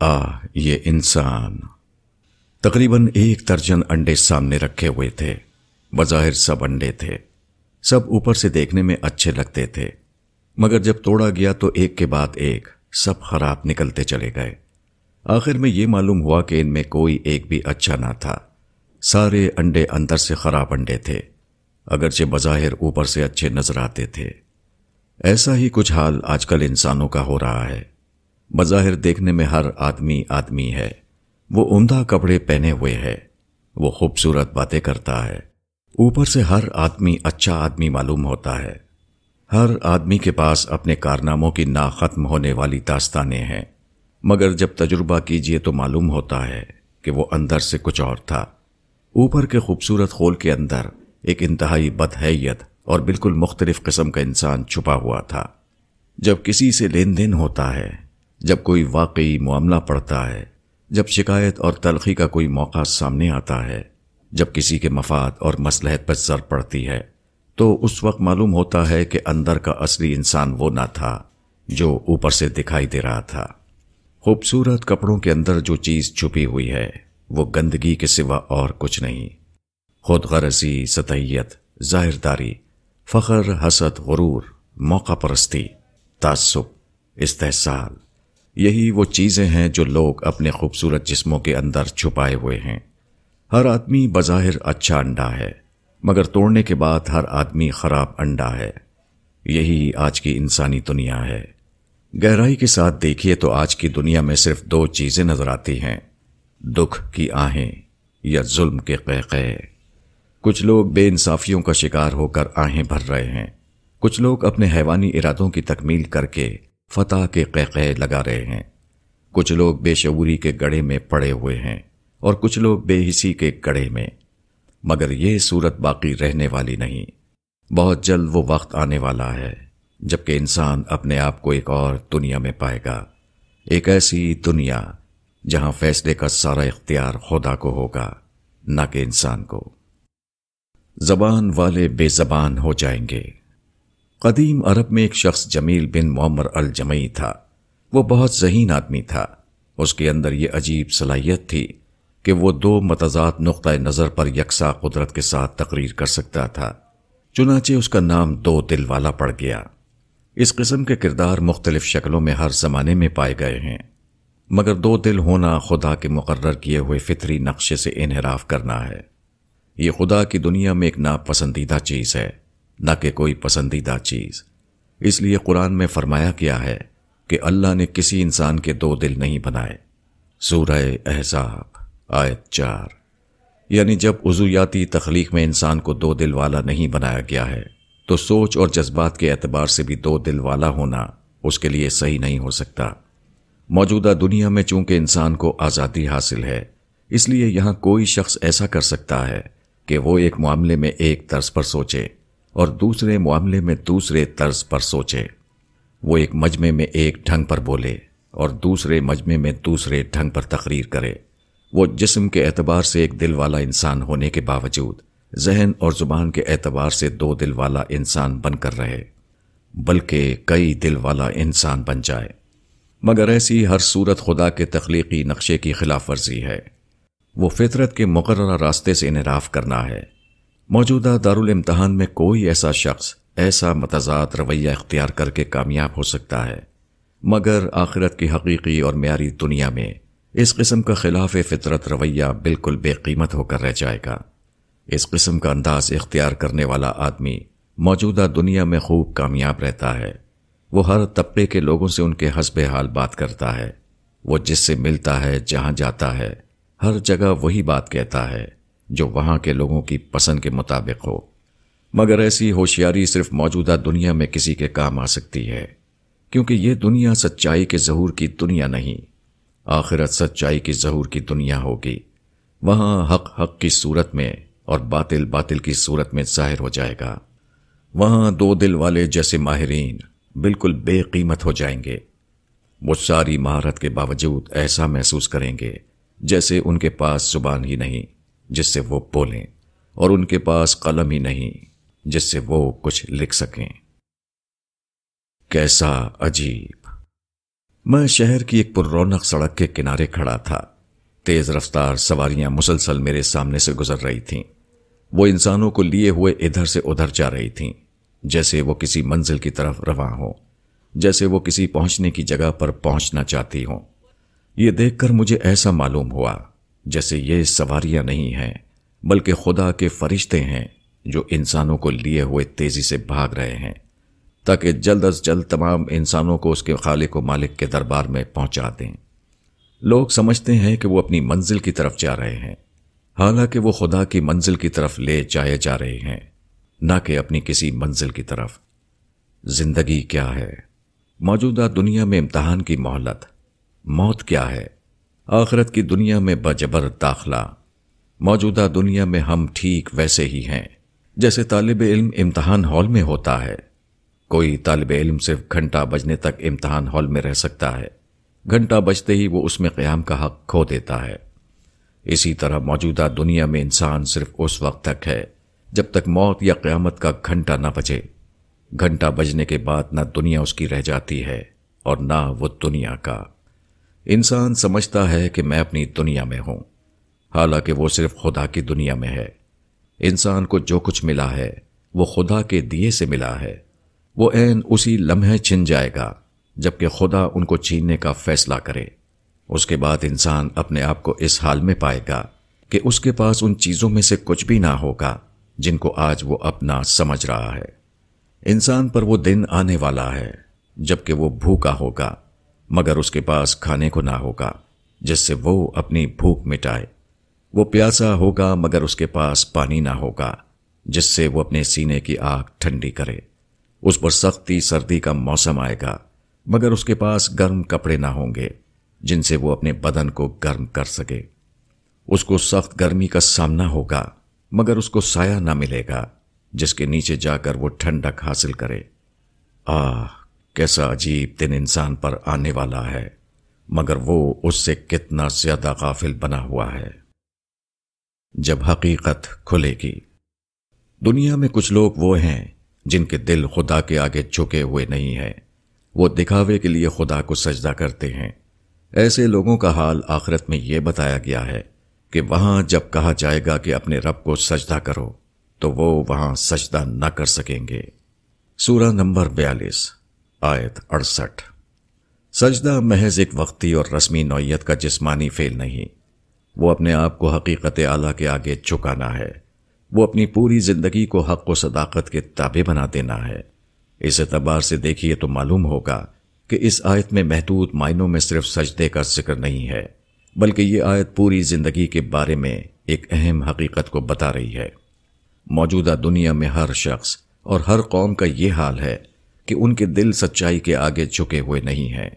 آ، یہ انسان۔ تقریباً ایک درجن انڈے سامنے رکھے ہوئے تھے، بظاہر سب انڈے تھے۔ سب اوپر سے دیکھنے میں اچھے لگتے تھے۔ مگر جب توڑا گیا تو ایک کے بعد ایک سب خراب نکلتے چلے گئے۔ آخر میں یہ معلوم ہوا کہ ان میں کوئی ایک بھی اچھا نہ تھا۔ سارے انڈے اندر سے خراب انڈے تھے، اگرچہ بظاہر اوپر سے اچھے نظر آتے تھے۔ ایسا ہی کچھ حال آج کل انسانوں کا ہو رہا ہے۔ بظاہر دیکھنے میں ہر آدمی آدمی ہے۔ وہ عمدہ کپڑے پہنے ہوئے ہے۔ وہ خوبصورت باتیں کرتا ہے۔ اوپر سے ہر آدمی اچھا آدمی معلوم ہوتا ہے۔ ہر آدمی کے پاس اپنے کارناموں کی نا ختم ہونے والی داستانیں ہیں۔ مگر جب تجربہ کیجیے تو معلوم ہوتا ہے کہ وہ اندر سے کچھ اور تھا۔ اوپر کے خوبصورت خول کے اندر ایک انتہائی بدحیت اور بالکل مختلف قسم کا انسان چھپا ہوا تھا۔ جب کسی سے لین دین ہوتا ہے جب کوئی واقعی معاملہ پڑتا ہے، جب شکایت اور تلخی کا کوئی موقع سامنے آتا ہے، جب کسی کے مفاد اور مسلحت پر سر پڑتی ہے، تو اس وقت معلوم ہوتا ہے کہ اندر کا اصلی انسان وہ نہ تھا جو اوپر سے دکھائی دے رہا تھا۔ خوبصورت کپڑوں کے اندر جو چیز چھپی ہوئی ہے، وہ گندگی کے سوا اور کچھ نہیں۔ خود غرضی، سطحیت ظاہر داری فخر، حسد، غرور، موقع پرستی، تعصب، استحصال۔ یہی وہ چیزیں ہیں جو لوگ اپنے خوبصورت جسموں کے اندر چھپائے ہوئے ہیں۔ ہر آدمی بظاہر اچھا انڈا ہے، مگر توڑنے کے بعد ہر آدمی خراب انڈا ہے۔ یہی آج کی انسانی دنیا ہے۔ گہرائی کے ساتھ دیکھیے تو آج کی دنیا میں صرف دو چیزیں نظر آتی ہیں، دکھ کی آہیں یا ظلم کے قہقے کچھ لوگ بے انصافیوں کا شکار ہو کر آہیں بھر رہے ہیں۔ کچھ لوگ اپنے حیوانی ارادوں کی تکمیل کر کے فتح کے قہقے لگا رہے ہیں۔ کچھ لوگ بے شعوری کے گڑے میں پڑے ہوئے ہیں اور کچھ لوگ بے حسی کے گڑے میں۔ مگر یہ صورت باقی رہنے والی نہیں۔ بہت جلد وہ وقت آنے والا ہے جبکہ انسان اپنے آپ کو ایک اور دنیا میں پائے گا۔ ایک ایسی دنیا جہاں فیصلے کا سارا اختیار خدا کو ہوگا، نہ کہ انسان کو۔ زبان والے بے زبان ہو جائیں گے۔ قدیم عرب میں ایک شخص جمیل بن معمر الجمعی تھا۔ وہ بہت ذہین آدمی تھا۔ اس کے اندر یہ عجیب صلاحیت تھی کہ وہ دو متضاد نقطۂ نظر پر یکساں قدرت کے ساتھ تقریر کر سکتا تھا۔ چنانچہ اس کا نام دو دل والا پڑ گیا۔ اس قسم کے کردار مختلف شکلوں میں ہر زمانے میں پائے گئے ہیں۔ مگر دو دل ہونا خدا کے مقرر کیے ہوئے فطری نقشے سے انحراف کرنا ہے۔ یہ خدا کی دنیا میں ایک ناپسندیدہ چیز ہے۔ نہ کہ کوئی پسندیدہ چیز۔ اس لیے قرآن میں فرمایا کیا ہے کہ اللہ نے کسی انسان کے دو دل نہیں بنائے۔ سورہ احزاب، آیت چار۔ یعنی جب عضویاتی تخلیق میں انسان کو دو دل والا نہیں بنایا گیا ہے، تو سوچ اور جذبات کے اعتبار سے بھی دو دل والا ہونا اس کے لیے صحیح نہیں ہو سکتا۔ موجودہ دنیا میں چونکہ انسان کو آزادی حاصل ہے، اس لیے یہاں کوئی شخص ایسا کر سکتا ہے کہ وہ ایک معاملے میں ایک طرز پر سوچے۔ اور دوسرے معاملے میں دوسرے طرز پر سوچے۔ وہ ایک مجمع میں ایک ڈھنگ پر بولے اور دوسرے مجمع میں دوسرے ڈھنگ پر تقریر کرے۔ وہ جسم کے اعتبار سے ایک دل والا انسان ہونے کے باوجود ذہن اور زبان کے اعتبار سے دو دل والا انسان بن کر رہے، بلکہ کئی دل والا انسان بن جائے۔ مگر ایسی ہر صورت خدا کے تخلیقی نقشے کی خلاف ورزی ہے۔ وہ فطرت کے مقررہ راستے سے انحراف کرنا ہے۔ موجودہ دارالامتحان میں کوئی ایسا شخص، ایسا متضاد رویہ اختیار کر کے کامیاب ہو سکتا ہے۔ مگر آخرت کی حقیقی اور معیاری دنیا میں اس قسم کا خلاف فطرت رویہ بالکل بے قیمت ہو کر رہ جائے گا۔ اس قسم کا انداز اختیار کرنے والا آدمی موجودہ دنیا میں خوب کامیاب رہتا ہے۔ وہ ہر طبقے کے لوگوں سے ان کے حسب حال بات کرتا ہے۔ وہ جس سے ملتا ہے، جہاں جاتا ہے، ہر جگہ وہی بات کہتا ہے۔ جو وہاں کے لوگوں کی پسند کے مطابق ہو۔ مگر ایسی ہوشیاری صرف موجودہ دنیا میں کسی کے کام آ سکتی ہے، کیونکہ یہ دنیا سچائی کے ظہور کی دنیا نہیں، آخرت سچائی کی ظہور کی دنیا ہوگی۔ وہاں حق حق کی صورت میں اور باطل باطل کی صورت میں ظاہر ہو جائے گا۔ وہاں دو دل والے جیسے ماہرین بالکل بے قیمت ہو جائیں گے۔ وہ ساری مہارت کے باوجود ایسا محسوس کریں گے جیسے ان کے پاس زبان ہی نہیں۔ جس سے وہ بولیں اور ان کے پاس قلم ہی نہیں جس سے وہ کچھ لکھ سکیں۔ کیسا عجیب۔ میں شہر کی ایک پر رونق سڑک کے کنارے کھڑا تھا۔ تیز رفتار سواریاں مسلسل میرے سامنے سے گزر رہی تھیں۔ وہ انسانوں کو لیے ہوئے ادھر سے ادھر جا رہی تھیں۔ جیسے وہ کسی منزل کی طرف رواں ہوں۔ جیسے وہ کسی پہنچنے کی جگہ پر پہنچنا چاہتی ہوں۔ یہ دیکھ کر مجھے ایسا معلوم ہوا۔ جیسے یہ سواریاں نہیں ہیں، بلکہ خدا کے فرشتے ہیں جو انسانوں کو لیے ہوئے تیزی سے بھاگ رہے ہیں، تاکہ جلد از جلد تمام انسانوں کو اس کے خالق و مالک کے دربار میں پہنچا دیں۔ لوگ سمجھتے ہیں کہ وہ اپنی منزل کی طرف جا رہے ہیں، حالانکہ وہ خدا کی منزل کی طرف لے جائے جا رہے ہیں، نہ کہ اپنی کسی منزل کی طرف۔ زندگی کیا ہے؟ موجودہ دنیا میں امتحان کی مہلت۔ موت کیا ہے؟ آخرت کی دنیا میں بجبر داخلہ۔ موجودہ دنیا میں ہم ٹھیک ویسے ہی ہیں، جیسے طالب علم امتحان ہال میں ہوتا ہے۔ کوئی طالب علم صرف گھنٹہ بجنے تک امتحان ہال میں رہ سکتا ہے۔ گھنٹہ بجتے ہی وہ اس میں قیام کا حق کھو دیتا ہے۔ اسی طرح موجودہ دنیا میں انسان صرف اس وقت تک ہے جب تک موت یا قیامت کا گھنٹہ نہ بجے۔ گھنٹہ بجنے کے بعد نہ دنیا اس کی رہ جاتی ہے اور نہ وہ دنیا کا۔ انسان سمجھتا ہے کہ میں اپنی دنیا میں ہوں، حالانکہ وہ صرف خدا کی دنیا میں ہے۔ انسان کو جو کچھ ملا ہے، وہ خدا کے دیے سے ملا ہے۔ وہ عین اسی لمحے چھن جائے گا، جبکہ خدا ان کو چھیننے کا فیصلہ کرے۔ اس کے بعد انسان اپنے آپ کو اس حال میں پائے گا کہ اس کے پاس ان چیزوں میں سے کچھ بھی نہ ہوگا، جن کو آج وہ اپنا سمجھ رہا ہے۔ انسان پر وہ دن آنے والا ہے، جبکہ وہ بھوکا ہوگا۔ مگر اس کے پاس کھانے کو نہ ہوگا، جس سے وہ اپنی بھوک مٹائے۔ وہ پیاسا ہوگا مگر اس کے پاس پانی نہ ہوگا، جس سے وہ اپنے سینے کی آگ ٹھنڈی کرے۔ اس پر سختی سردی کا موسم آئے گا، مگر اس کے پاس گرم کپڑے نہ ہوں گے، جن سے وہ اپنے بدن کو گرم کر سکے۔ اس کو سخت گرمی کا سامنا ہوگا، مگر اس کو سایہ نہ ملے گا، جس کے نیچے جا کر وہ ٹھنڈک حاصل کرے۔ آہ کیسا عجیب دن انسان پر آنے والا ہے، مگر وہ اس سے کتنا زیادہ غافل بنا ہوا ہے۔ جب حقیقت کھلے گی۔ دنیا میں کچھ لوگ وہ ہیں جن کے دل خدا کے آگے جھکے ہوئے نہیں ہیں۔ وہ دکھاوے کے لیے خدا کو سجدہ کرتے ہیں۔ ایسے لوگوں کا حال آخرت میں یہ بتایا گیا ہے کہ وہاں جب کہا جائے گا کہ اپنے رب کو سجدہ کرو، تو وہ وہاں سجدہ نہ کر سکیں گے۔ سورہ نمبر بیالیس۔ آیت اڑسٹھ۔ سجدہ محض ایک وقتی اور رسمی نوعیت کا جسمانی فیل نہیں۔ وہ اپنے آپ کو حقیقت اعلیٰ کے آگے چکانا ہے۔ وہ اپنی پوری زندگی کو حق و صداقت کے تابع بنا دینا ہے۔ اس اعتبار سے دیکھیے تو معلوم ہوگا کہ اس آیت میں محدود معنوں میں صرف سجدے کا ذکر نہیں ہے، بلکہ یہ آیت پوری زندگی کے بارے میں ایک اہم حقیقت کو بتا رہی ہے۔ موجودہ دنیا میں ہر شخص اور ہر قوم کا یہ حال ہے کہ ان کے دل سچائی کے آگے جھکے ہوئے نہیں ہیں۔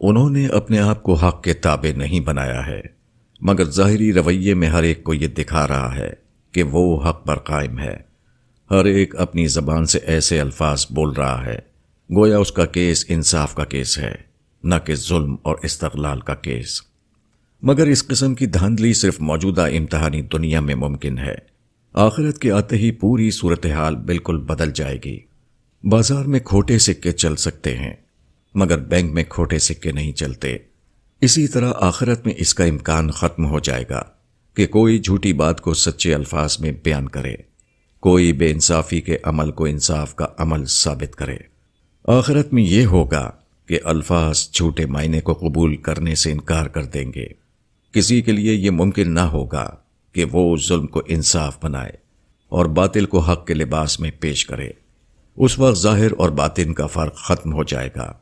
انہوں نے اپنے آپ کو حق کے تابع نہیں بنایا ہے، مگر ظاہری رویے میں ہر ایک کو یہ دکھا رہا ہے کہ وہ حق پر قائم ہے۔ ہر ایک اپنی زبان سے ایسے الفاظ بول رہا ہے۔ گویا اس کا کیس انصاف کا کیس ہے، نہ کہ ظلم اور استقلال کا کیس۔ مگر اس قسم کی دھاندلی صرف موجودہ امتحانی دنیا میں ممکن ہے۔ آخرت کے آتے ہی پوری صورتحال بالکل بدل جائے گی۔ بازار میں کھوٹے سکے چل سکتے ہیں، مگر بینک میں کھوٹے سکے نہیں چلتے۔ اسی طرح آخرت میں اس کا امکان ختم ہو جائے گا کہ کوئی جھوٹی بات کو سچے الفاظ میں بیان کرے۔ کوئی بے انصافی کے عمل کو انصاف کا عمل ثابت کرے۔ آخرت میں یہ ہوگا کہ الفاظ جھوٹے معنی کو قبول کرنے سے انکار کر دیں گے۔ کسی کے لیے یہ ممکن نہ ہوگا کہ وہ ظلم کو انصاف بنائے اور باطل کو حق کے لباس میں پیش کرے۔ اس وقت ظاہر اور باطن کا فرق ختم ہو جائے گا۔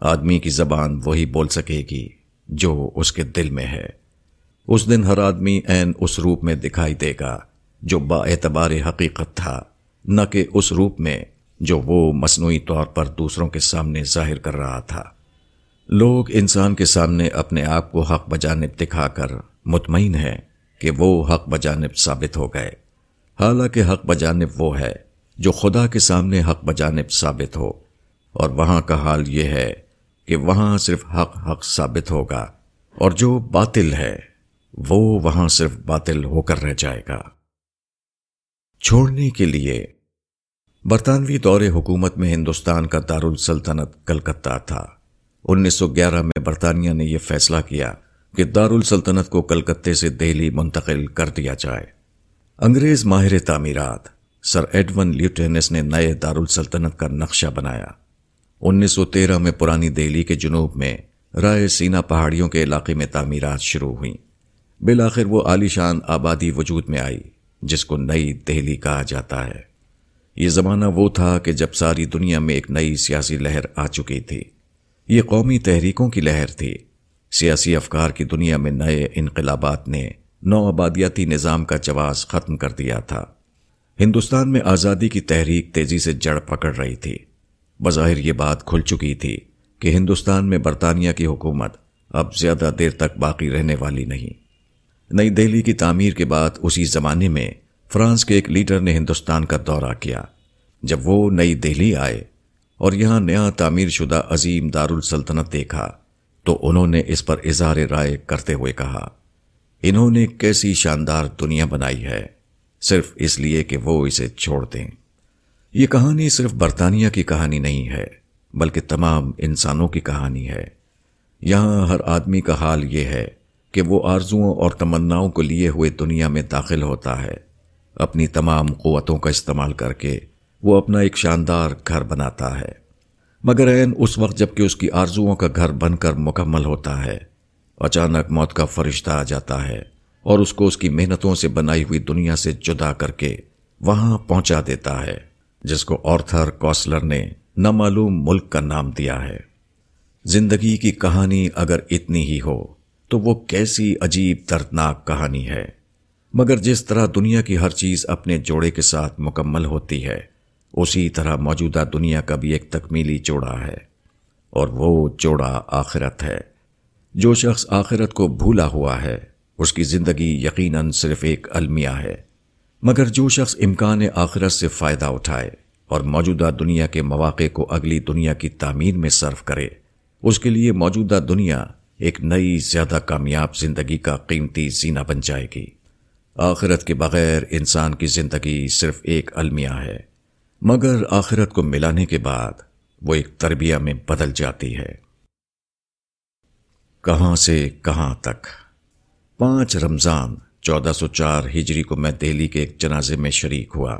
آدمی کی زبان وہی بول سکے گی جو اس کے دل میں ہے۔ اس دن ہر آدمی عین اس روپ میں دکھائی دے گا جو با اعتبار حقیقت تھا، نہ کہ اس روپ میں جو وہ مصنوعی طور پر دوسروں کے سامنے ظاہر کر رہا تھا۔ لوگ انسان کے سامنے اپنے آپ کو حق بجانب دکھا کر مطمئن ہے کہ وہ حق بجانب ثابت ہو گئے۔ حالانکہ حق بجانب وہ ہے جو خدا کے سامنے حق بجانب ثابت ہو۔ اور وہاں کا حال یہ ہے کہ وہاں صرف حق حق ثابت ہوگا۔ اور جو باطل ہے، وہ وہاں صرف باطل ہو کر رہ جائے گا۔ چھوڑنے کے لیے، برطانوی دور حکومت میں ہندوستان کا دارالسلطنت کلکتہ تھا۔ انیس سو گیارہ میں برطانیہ نے یہ فیصلہ کیا کہ دارالسلطنت کو کلکتے سے دہلی منتقل کر دیا جائے۔ انگریز ماہر تعمیرات سر ایڈون لیوٹینس نے نئے دارالسلطنت کا نقشہ بنایا۔ انیس سو تیرہ میں پرانی دہلی کے جنوب میں رائے سینا پہاڑیوں کے علاقے میں تعمیرات شروع ہوئیں۔ بالآخر وہ عالیشان آبادی وجود میں آئی، جس کو نئی دہلی کہا جاتا ہے۔ یہ زمانہ وہ تھا کہ جب ساری دنیا میں ایک نئی سیاسی لہر آ چکی تھی۔ یہ قومی تحریکوں کی لہر تھی۔ سیاسی افکار کی دنیا میں نئے انقلابات نے نو آبادیاتی نظام کا جواز ختم کر دیا تھا۔ ہندوستان میں آزادی کی تحریک تیزی سے جڑ پکڑ رہی تھی۔ بظاہر یہ بات کھل چکی تھی کہ ہندوستان میں برطانیہ کی حکومت اب زیادہ دیر تک باقی رہنے والی نہیں۔ نئی دہلی کی تعمیر کے بعد اسی زمانے میں فرانس کے ایک لیڈر نے ہندوستان کا دورہ کیا۔ جب وہ نئی دہلی آئے اور یہاں نیا تعمیر شدہ عظیم دارالسلطنت دیکھا تو انہوں نے اس پر اظہار رائے کرتے ہوئے کہا، انہوں نے کیسی شاندار دنیا بنائی ہے۔ صرف اس لیے کہ وہ اسے چھوڑ دیں۔ یہ کہانی صرف برطانیہ کی کہانی نہیں ہے، بلکہ تمام انسانوں کی کہانی ہے۔ یہاں ہر آدمی کا حال یہ ہے کہ وہ آرزوؤں اور تمناؤں کو لیے ہوئے دنیا میں داخل ہوتا ہے۔ اپنی تمام قوتوں کا استعمال کر کے وہ اپنا ایک شاندار گھر بناتا ہے۔ مگر این اس وقت جبکہ اس کی آرزوؤں کا گھر بن کر مکمل ہوتا ہے، اچانک موت کا فرشتہ آ جاتا ہے۔ اور اس کو اس کی محنتوں سے بنائی ہوئی دنیا سے جدا کر کے وہاں پہنچا دیتا ہے، جس کو آرتھر کوسلر نے نامعلوم ملک کا نام دیا ہے۔ زندگی کی کہانی اگر اتنی ہی ہو، تو وہ کیسی عجیب دردناک کہانی ہے۔ مگر جس طرح دنیا کی ہر چیز اپنے جوڑے کے ساتھ مکمل ہوتی ہے، اسی طرح موجودہ دنیا کا بھی ایک تکمیلی جوڑا ہے۔ اور وہ جوڑا آخرت ہے۔ جو شخص آخرت کو بھولا ہوا ہے اس کی زندگی یقیناً صرف ایک المیہ ہے۔ مگر جو شخص امکان آخرت سے فائدہ اٹھائے اور موجودہ دنیا کے مواقع کو اگلی دنیا کی تعمیر میں صرف کرے، اس کے لیے موجودہ دنیا ایک نئی زیادہ کامیاب زندگی کا قیمتی زینہ بن جائے گی۔ آخرت کے بغیر انسان کی زندگی صرف ایک المیہ ہے، مگر آخرت کو ملانے کے بعد وہ ایک تربیہ میں بدل جاتی ہے۔ کہاں سے کہاں تک؟ پانچ رمضان چودہ سو چار ہجری کو میں دہلی کے ایک جنازے میں شریک ہوا۔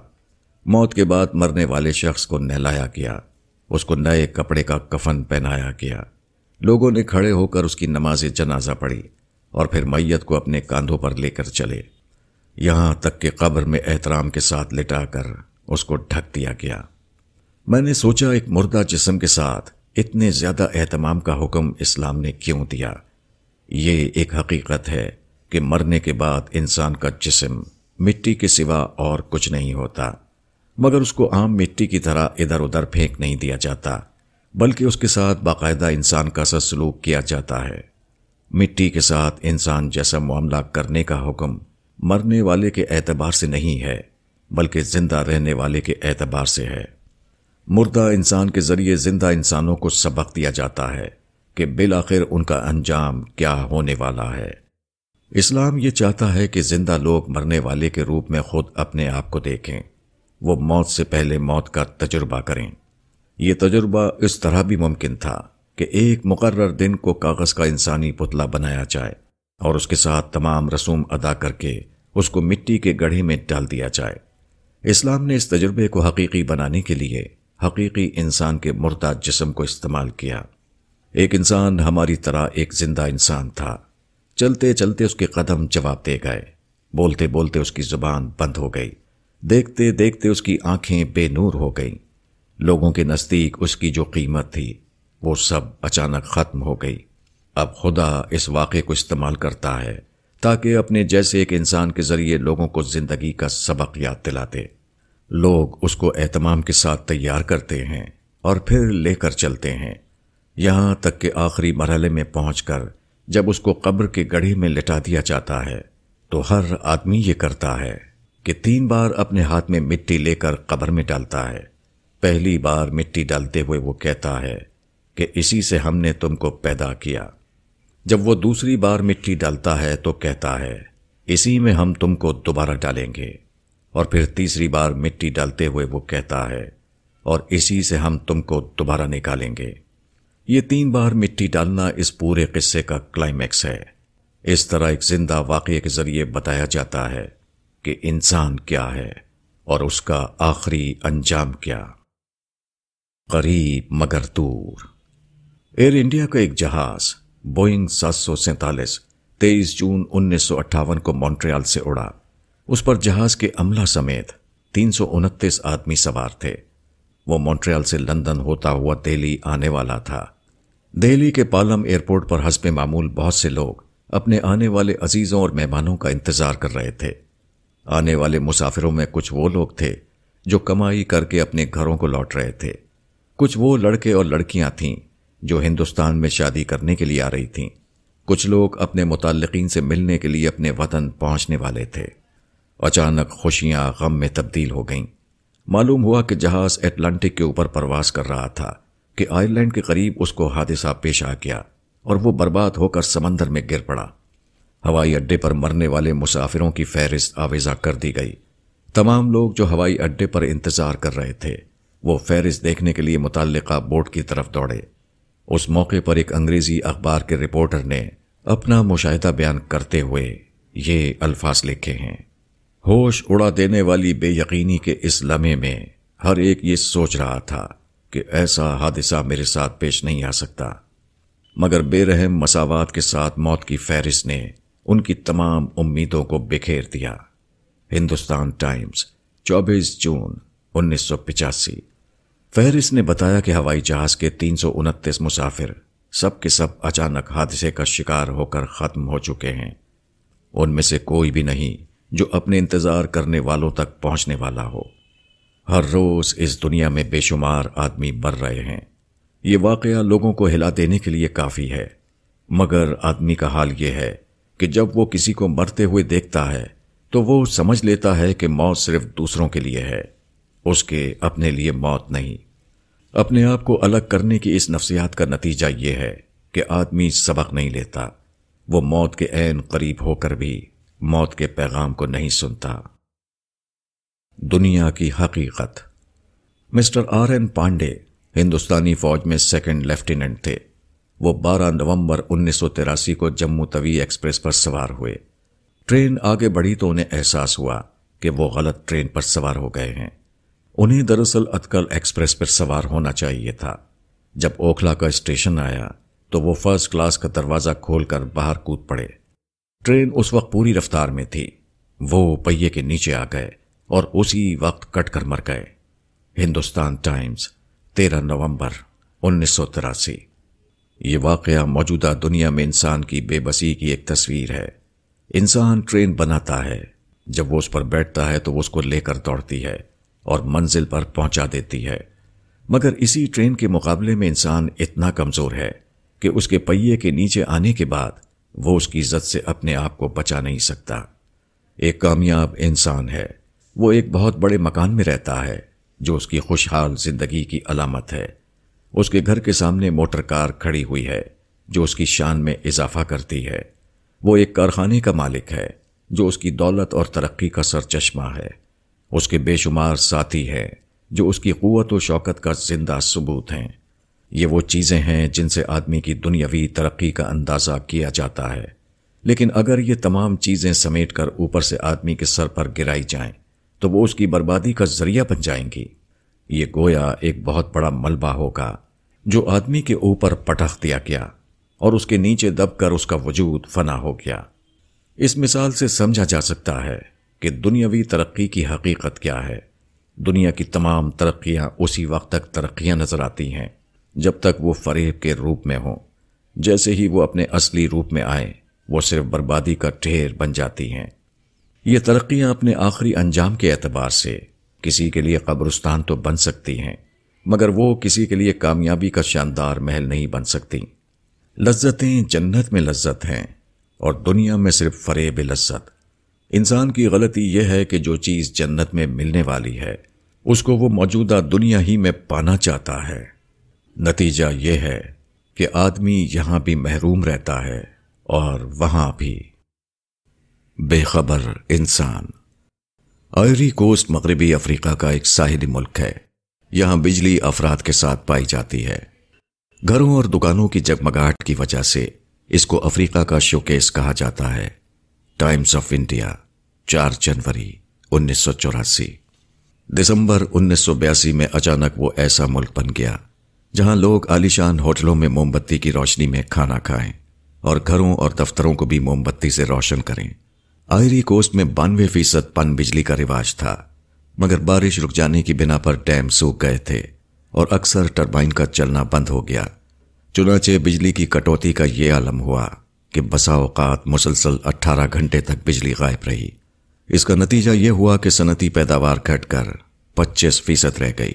موت کے بعد مرنے والے شخص کو نہلایا گیا۔ اس کو نئے کپڑے کا کفن پہنایا گیا۔ لوگوں نے کھڑے ہو کر اس کی نماز جنازہ پڑھی اور پھر میت کو اپنے کاندھوں پر لے کر چلے۔ یہاں تک کہ قبر میں احترام کے ساتھ لٹا کر اس کو ڈھک دیا گیا۔ میں نے سوچا، ایک مردہ جسم کے ساتھ اتنے زیادہ اہتمام کا حکم اسلام نے کیوں دیا؟ یہ ایک حقیقت ہے۔ کہ مرنے کے بعد انسان کا جسم مٹی کے سوا اور کچھ نہیں ہوتا، مگر اس کو عام مٹی کی طرح ادھر ادھر پھینک نہیں دیا جاتا، بلکہ اس کے ساتھ باقاعدہ انسان کا سا سلوک کیا جاتا ہے۔ مٹی کے ساتھ انسان جیسا معاملہ کرنے کا حکم مرنے والے کے اعتبار سے نہیں ہے، بلکہ زندہ رہنے والے کے اعتبار سے ہے۔ مردہ انسان کے ذریعے زندہ انسانوں کو سبق دیا جاتا ہے کہ بالآخر ان کا انجام کیا ہونے والا ہے۔ اسلام یہ چاہتا ہے کہ زندہ لوگ مرنے والے کے روپ میں خود اپنے آپ کو دیکھیں۔ وہ موت سے پہلے موت کا تجربہ کریں۔ یہ تجربہ اس طرح بھی ممکن تھا کہ ایک مقرر دن کو کاغذ کا انسانی پتلا بنایا جائے اور اس کے ساتھ تمام رسوم ادا کر کے اس کو مٹی کے گڑھے میں ڈال دیا جائے۔ اسلام نے اس تجربے کو حقیقی بنانے کے لیے حقیقی انسان کے مردہ جسم کو استعمال کیا۔ ایک انسان ہماری طرح ایک زندہ انسان تھا۔ چلتے چلتے اس کے قدم جواب دے گئے۔ بولتے بولتے اس کی زبان بند ہو گئی۔ دیکھتے دیکھتے اس کی آنکھیں بے نور ہو گئیں۔ لوگوں کے نزدیک اس کی جو قیمت تھی، وہ سب اچانک ختم ہو گئی۔ اب خدا اس واقعے کو استعمال کرتا ہے، تاکہ اپنے جیسے ایک انسان کے ذریعے لوگوں کو زندگی کا سبق یاد دلاتے۔ لوگ اس کو اہتمام کے ساتھ تیار کرتے ہیں اور پھر لے کر چلتے ہیں۔ یہاں تک کہ آخری مرحلے میں پہنچ کر جب اس کو قبر کے گڑھی میں لٹا دیا جاتا ہے، تو ہر آدمی یہ کرتا ہے کہ تین بار اپنے ہاتھ میں مٹی لے کر قبر میں ڈالتا ہے۔ پہلی بار مٹی ڈالتے ہوئے وہ کہتا ہے کہ اسی سے ہم نے تم کو پیدا کیا۔ جب وہ دوسری بار مٹی ڈالتا ہے تو کہتا ہے، اسی میں ہم تم کو دوبارہ ڈالیں گے۔ اور پھر تیسری بار مٹی ڈالتے ہوئے وہ کہتا ہے، اور اسی سے ہم تم کو دوبارہ نکالیں گے۔ یہ تین بار مٹی ڈالنا اس پورے قصے کا کلائمیکس ہے۔ اس طرح ایک زندہ واقعے کے ذریعے بتایا جاتا ہے کہ انسان کیا ہے اور اس کا آخری انجام کیا۔ قریب مگر دور۔ ایئر انڈیا کا ایک جہاز، بوئنگ سات سو سینتالیس، تیئیس جون انیس سو اٹھاون کو مونٹریال سے اڑا۔ اس پر جہاز کے عملہ سمیت تین سو انتیس آدمی سوار تھے۔ وہ مونٹریال سے لندن ہوتا ہوا دہلی آنے والا تھا۔ دہلی کے پالم ایئرپورٹ پر حسب معمول بہت سے لوگ اپنے آنے والے عزیزوں اور مہمانوں کا انتظار کر رہے تھے۔ آنے والے مسافروں میں کچھ وہ لوگ تھے جو کمائی کر کے اپنے گھروں کو لوٹ رہے تھے۔ کچھ وہ لڑکے اور لڑکیاں تھیں جو ہندوستان میں شادی کرنے کے لیے آ رہی تھیں۔ کچھ لوگ اپنے متعلقین سے ملنے کے لیے اپنے وطن پہنچنے والے تھے۔ اچانک خوشیاں غم میں تبدیل ہو گئیں۔ معلوم ہوا کہ جہاز اٹلانٹک کے اوپر پرواز کر رہا تھا۔ کہ آئرلینڈ کے قریب اس کو حادثہ پیش آ گیا اور وہ برباد ہو کر سمندر میں گر پڑا۔ ہوائی اڈے پر مرنے والے مسافروں کی فہرست آویزہ کر دی گئی۔ تمام لوگ جو ہوائی اڈے پر انتظار کر رہے تھے، وہ فہرست دیکھنے کے لیے متعلقہ بورڈ کی طرف دوڑے۔ اس موقع پر ایک انگریزی اخبار کے رپورٹر نے اپنا مشاہدہ بیان کرتے ہوئے یہ الفاظ لکھے ہیں۔ ہوش اڑا دینے والی بے یقینی کے اس لمحے میں ہر ایک یہ سوچ رہا تھا۔ کہ ایسا حادثہ میرے ساتھ پیش نہیں آ سکتا۔ مگر بے رحم مساوات کے ساتھ موت کی فہرست نے ان کی تمام امیدوں کو بکھیر دیا۔ ہندوستان ٹائمز، چوبیس جون انیس سو پچاسی۔ فہرست نے بتایا کہ ہوائی جہاز کے تین سو انتیس مسافر سب کے سب اچانک حادثے کا شکار ہو کر ختم ہو چکے ہیں۔ ان میں سے کوئی بھی نہیں جو اپنے انتظار کرنے والوں تک پہنچنے والا ہو۔ ہر روز اس دنیا میں بے شمار آدمی مر رہے ہیں۔ یہ واقعہ لوگوں کو ہلا دینے کے لیے کافی ہے۔ مگر آدمی کا حال یہ ہے کہ جب وہ کسی کو مرتے ہوئے دیکھتا ہے، تو وہ سمجھ لیتا ہے کہ موت صرف دوسروں کے لیے ہے۔ اس کے اپنے لیے موت نہیں۔ اپنے آپ کو الگ کرنے کی اس نفسیات کا نتیجہ یہ ہے کہ آدمی سبق نہیں لیتا۔ وہ موت کے عین قریب ہو کر بھی موت کے پیغام کو نہیں سنتا۔ دنیا کی حقیقت۔ مسٹر آر این پانڈے ہندوستانی فوج میں سیکنڈ لیفٹیننٹ تھے۔ وہ بارہ نومبر انیس سو تراسی کو جموں توی ایکسپریس پر سوار ہوئے۔ ٹرین آگے بڑھی تو انہیں احساس ہوا کہ وہ غلط ٹرین پر سوار ہو گئے ہیں۔ انہیں دراصل اتکل ایکسپریس پر سوار ہونا چاہیے تھا۔ جب اوکھلا کا اسٹیشن آیا تو وہ فرسٹ کلاس کا دروازہ کھول کر باہر کود پڑے۔ ٹرین اس وقت پوری رفتار میں تھی۔ وہ پہیے کے نیچے آ گئے۔ اور اسی وقت کٹ کر مر گئے۔ ہندوستان ٹائمز، تیرہ نومبر انیس سو تراسی۔ یہ واقعہ موجودہ دنیا میں انسان کی بے بسی کی ایک تصویر ہے۔ انسان ٹرین بناتا ہے۔ جب وہ اس پر بیٹھتا ہے تو وہ اس کو لے کر دوڑتی ہے اور منزل پر پہنچا دیتی ہے۔ مگر اسی ٹرین کے مقابلے میں انسان اتنا کمزور ہے کہ اس کے پہیے کے نیچے آنے کے بعد وہ اس کی عزت سے اپنے آپ کو بچا نہیں سکتا۔ ایک کامیاب انسان ہے۔ وہ ایک بہت بڑے مکان میں رہتا ہے، جو اس کی خوشحال زندگی کی علامت ہے۔ اس کے گھر کے سامنے موٹر کار کھڑی ہوئی ہے، جو اس کی شان میں اضافہ کرتی ہے۔ وہ ایک کارخانے کا مالک ہے، جو اس کی دولت اور ترقی کا سر چشمہ ہے۔ اس کے بے شمار ساتھی ہے جو اس کی قوت و شوکت کا زندہ ثبوت ہیں۔ یہ وہ چیزیں ہیں جن سے آدمی کی دنیاوی ترقی کا اندازہ کیا جاتا ہے۔ لیکن اگر یہ تمام چیزیں سمیٹ کر اوپر سے آدمی کے سر پر گرائی جائیں تو وہ اس کی بربادی کا ذریعہ بن جائیں گی۔ یہ گویا ایک بہت بڑا ملبہ ہوگا جو آدمی کے اوپر پٹخ دیا گیا اور اس کے نیچے دب کر اس کا وجود فنا ہو گیا۔ اس مثال سے سمجھا جا سکتا ہے کہ دنیاوی ترقی کی حقیقت کیا ہے۔ دنیا کی تمام ترقیاں اسی وقت تک ترقیاں نظر آتی ہیں جب تک وہ فریب کے روپ میں ہوں۔ جیسے ہی وہ اپنے اصلی روپ میں آئیں، وہ صرف بربادی کا ٹھیر بن جاتی ہیں۔ یہ ترقیاں اپنے آخری انجام کے اعتبار سے کسی کے لیے قبرستان تو بن سکتی ہیں، مگر وہ کسی کے لیے کامیابی کا شاندار محل نہیں بن سکتی۔ لذتیں جنت میں لذت ہیں اور دنیا میں صرف فریب لذت۔ انسان کی غلطی یہ ہے کہ جو چیز جنت میں ملنے والی ہے، اس کو وہ موجودہ دنیا ہی میں پانا چاہتا ہے۔ نتیجہ یہ ہے کہ آدمی یہاں بھی محروم رہتا ہے اور وہاں بھی۔ بے خبر انسان۔ آئری کوسٹ مغربی افریقہ کا ایک ساحلی ملک ہے۔ یہاں بجلی افراد کے ساتھ پائی جاتی ہے۔ گھروں اور دکانوں کی جگمگاہٹ کی وجہ سے اس کو افریقہ کا شوکیس کہا جاتا ہے۔ ٹائمز آف انڈیا، چار جنوری انیس سو چوراسی۔ دسمبر انیس سو بیاسی میں اچانک وہ ایسا ملک بن گیا جہاں لوگ عالیشان ہوٹلوں میں موم بتی کی روشنی میں کھانا کھائیں اور گھروں اور دفتروں کو بھی موم بتی سے روشن کریں۔ آئری کوسٹ میں بانوے فیصد پن بجلی کا رواج تھا، مگر بارش رک جانے کی بنا پر ڈیم سوکھ گئے تھے اور اکثر ٹربائن کا چلنا بند ہو گیا۔ چنانچہ بجلی کی کٹوتی کا یہ عالم ہوا کہ بسا اوقات مسلسل اٹھارہ گھنٹے تک بجلی غائب رہی۔ اس کا نتیجہ یہ ہوا کہ صنعتی پیداوار گھٹ کر پچیس فیصد رہ گئی۔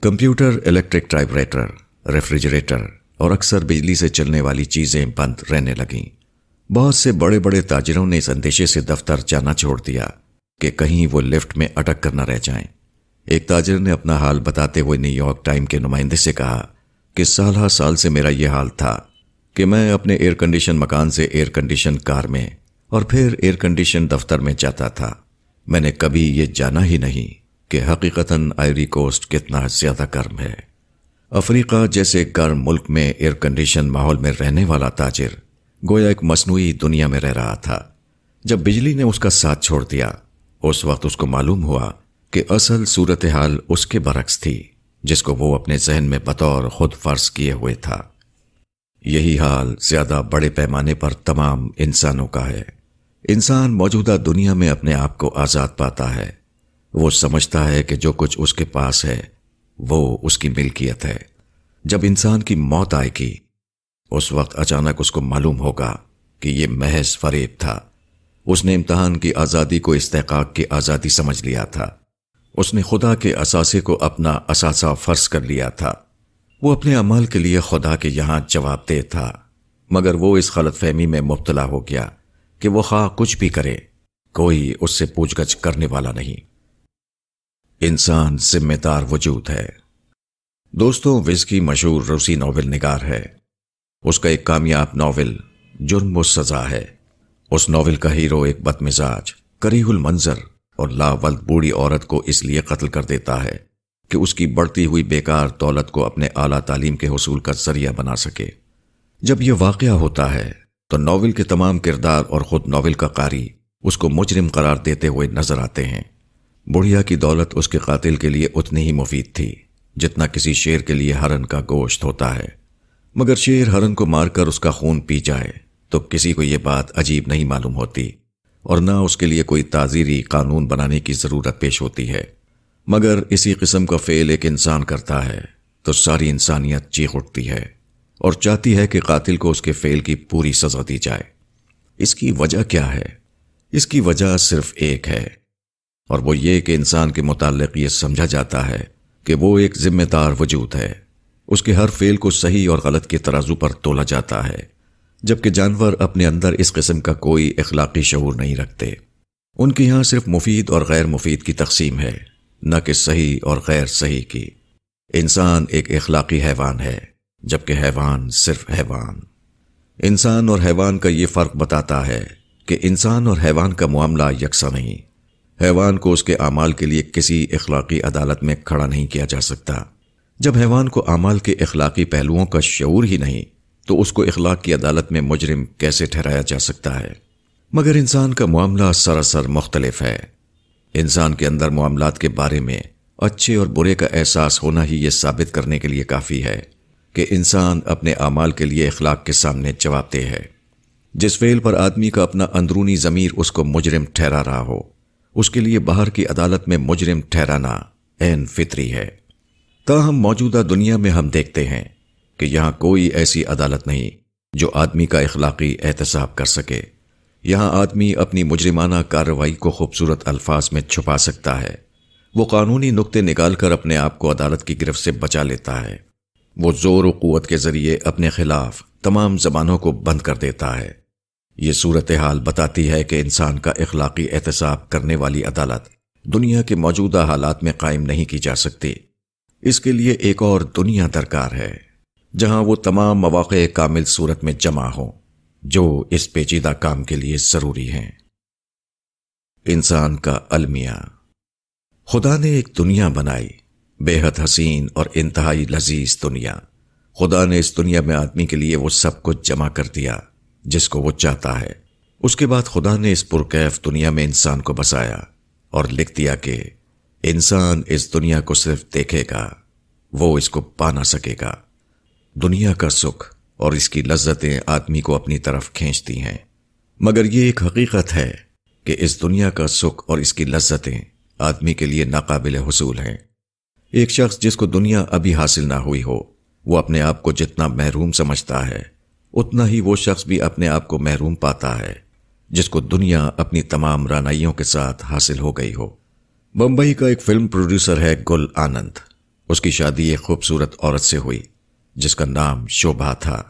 کمپیوٹر، الیکٹرک ٹائپ ریفریجریٹر اور اکثر بجلی سے چلنے والی چیزیں بند رہنے لگیں۔ بہت سے بڑے بڑے تاجروں نے اس اندیشے سے دفتر جانا چھوڑ دیا کہ کہیں وہ لفٹ میں اٹک کر نہ رہ جائیں۔ ایک تاجر نے اپنا حال بتاتے ہوئے نیو یارک ٹائم کے نمائندے سے کہا کہ سال ہر سال سے میرا یہ حال تھا کہ میں اپنے ایئر کنڈیشن مکان سے ایئر کنڈیشن کار میں اور پھر ایئر کنڈیشن دفتر میں جاتا تھا۔ میں نے کبھی یہ جانا ہی نہیں کہ حقیقتاً آئری کوسٹ کتنا زیادہ گرم ہے۔ افریقہ جیسے گرم ملک میں ایئر کنڈیشن ماحول میں رہنے والا تاجر گویا ایک مصنوعی دنیا میں رہ رہا تھا۔ جب بجلی نے اس کا ساتھ چھوڑ دیا، اس وقت اس کو معلوم ہوا کہ اصل صورتحال اس کے برعکس تھی، جس کو وہ اپنے ذہن میں بطور خود فرض کیے ہوئے تھا۔ یہی حال زیادہ بڑے پیمانے پر تمام انسانوں کا ہے۔ انسان موجودہ دنیا میں اپنے آپ کو آزاد پاتا ہے۔ وہ سمجھتا ہے کہ جو کچھ اس کے پاس ہے، وہ اس کی ملکیت ہے۔ جب انسان کی موت آئے گی اس وقت اچانک اس کو معلوم ہوگا کہ یہ محض فریب تھا۔ اس نے امتحان کی آزادی کو استحقاق کی آزادی سمجھ لیا تھا۔ اس نے خدا کے اثاثے کو اپنا اثاثہ فرض کر لیا تھا۔ وہ اپنے عمل کے لیے خدا کے یہاں جواب دہ تھا۔ مگر وہ اس غلط فہمی میں مبتلا ہو گیا کہ وہ خواہ کچھ بھی کرے، کوئی اس سے پوچھ گچھ کرنے والا نہیں۔ انسان ذمہ دار وجود ہے۔ دوستوں وز کی مشہور روسی ناول نگار ہے۔ اس کا ایک کامیاب ناول جرم و سزا ہے۔ اس ناول کا ہیرو ایک بد مزاج کریح المنظر اور لا ولد بوڑھی عورت کو اس لیے قتل کر دیتا ہے کہ اس کی بڑھتی ہوئی بیکار دولت کو اپنے اعلیٰ تعلیم کے حصول کا ذریعہ بنا سکے۔ جب یہ واقعہ ہوتا ہے، تو ناول کے تمام کردار اور خود ناول کا قاری اس کو مجرم قرار دیتے ہوئے نظر آتے ہیں۔ بڑھیا کی دولت اس کے قاتل کے لیے اتنی ہی مفید تھی جتنا کسی شیر کے لیے ہرن کا گوشت ہوتا ہے۔ مگر شیر ہرن کو مار کر اس کا خون پی جائے تو کسی کو یہ بات عجیب نہیں معلوم ہوتی اور نہ اس کے لیے کوئی تعزیری قانون بنانے کی ضرورت پیش ہوتی ہے۔ مگر اسی قسم کا فعل ایک انسان کرتا ہے تو ساری انسانیت چیخ اٹھتی ہے اور چاہتی ہے کہ قاتل کو اس کے فعل کی پوری سزا دی جائے۔ اس کی وجہ کیا ہے؟ اس کی وجہ صرف ایک ہے اور وہ یہ کہ انسان کے متعلق یہ سمجھا جاتا ہے کہ وہ ایک ذمہ دار وجود ہے۔ اس کے ہر فعل کو صحیح اور غلط کے ترازو پر تولا جاتا ہے، جبکہ جانور اپنے اندر اس قسم کا کوئی اخلاقی شعور نہیں رکھتے۔ ان کے یہاں صرف مفید اور غیر مفید کی تقسیم ہے، نہ کہ صحیح اور غیر صحیح کی۔ انسان ایک اخلاقی حیوان ہے، جبکہ حیوان صرف حیوان۔ انسان اور حیوان کا یہ فرق بتاتا ہے کہ انسان اور حیوان کا معاملہ یکساں نہیں۔ حیوان کو اس کے اعمال کے لیے کسی اخلاقی عدالت میں کھڑا نہیں کیا جا سکتا۔ جب حیوان کو اعمال کے اخلاقی پہلوؤں کا شعور ہی نہیں، تو اس کو اخلاق کی عدالت میں مجرم کیسے ٹھہرایا جا سکتا ہے؟ مگر انسان کا معاملہ سراسر مختلف ہے۔ انسان کے اندر معاملات کے بارے میں اچھے اور برے کا احساس ہونا ہی یہ ثابت کرنے کے لیے کافی ہے کہ انسان اپنے اعمال کے لیے اخلاق کے سامنے جواب دہ ہے۔ جس فعل پر آدمی کا اپنا اندرونی ضمیر اس کو مجرم ٹھہرا رہا ہو، اس کے لیے باہر کی عدالت میں مجرم ٹھہرانا این فطری ہے۔ تاہم موجودہ دنیا میں ہم دیکھتے ہیں کہ یہاں کوئی ایسی عدالت نہیں جو آدمی کا اخلاقی احتساب کر سکے۔ یہاں آدمی اپنی مجرمانہ کارروائی کو خوبصورت الفاظ میں چھپا سکتا ہے۔ وہ قانونی نقطے نکال کر اپنے آپ کو عدالت کی گرفت سے بچا لیتا ہے۔ وہ زور و قوت کے ذریعے اپنے خلاف تمام زبانوں کو بند کر دیتا ہے۔ یہ صورتحال بتاتی ہے کہ انسان کا اخلاقی احتساب کرنے والی عدالت دنیا کے موجودہ حالات میں قائم نہیں کی جا سکتی۔ اس کے لیے ایک اور دنیا درکار ہے، جہاں وہ تمام مواقع کامل صورت میں جمع ہوں، جو اس پیچیدہ کام کے لیے ضروری ہیں۔ انسان کا المیہ۔ خدا نے ایک دنیا بنائی، بے حد حسین اور انتہائی لذیذ دنیا۔ خدا نے اس دنیا میں آدمی کے لیے وہ سب کچھ جمع کر دیا، جس کو وہ چاہتا ہے۔ اس کے بعد خدا نے اس پرکیف دنیا میں انسان کو بسایا اور لکھ دیا کہ انسان اس دنیا کو صرف دیکھے گا، وہ اس کو پا نہ سکے گا۔ دنیا کا سکھ اور اس کی لذتیں آدمی کو اپنی طرف کھینچتی ہیں۔ مگر یہ ایک حقیقت ہے کہ اس دنیا کا سکھ اور اس کی لذتیں آدمی کے لیے ناقابل حصول ہیں۔ ایک شخص جس کو دنیا ابھی حاصل نہ ہوئی ہو، وہ اپنے آپ کو جتنا محروم سمجھتا ہے، اتنا ہی وہ شخص بھی اپنے آپ کو محروم پاتا ہے، جس کو دنیا اپنی تمام رانائیوں کے ساتھ حاصل ہو گئی ہو۔ بمبئی کا ایک فلم پروڈیوسر ہے گل آنند۔ اس کی شادی ایک خوبصورت عورت سے ہوئی، جس کا نام شوبھا تھا۔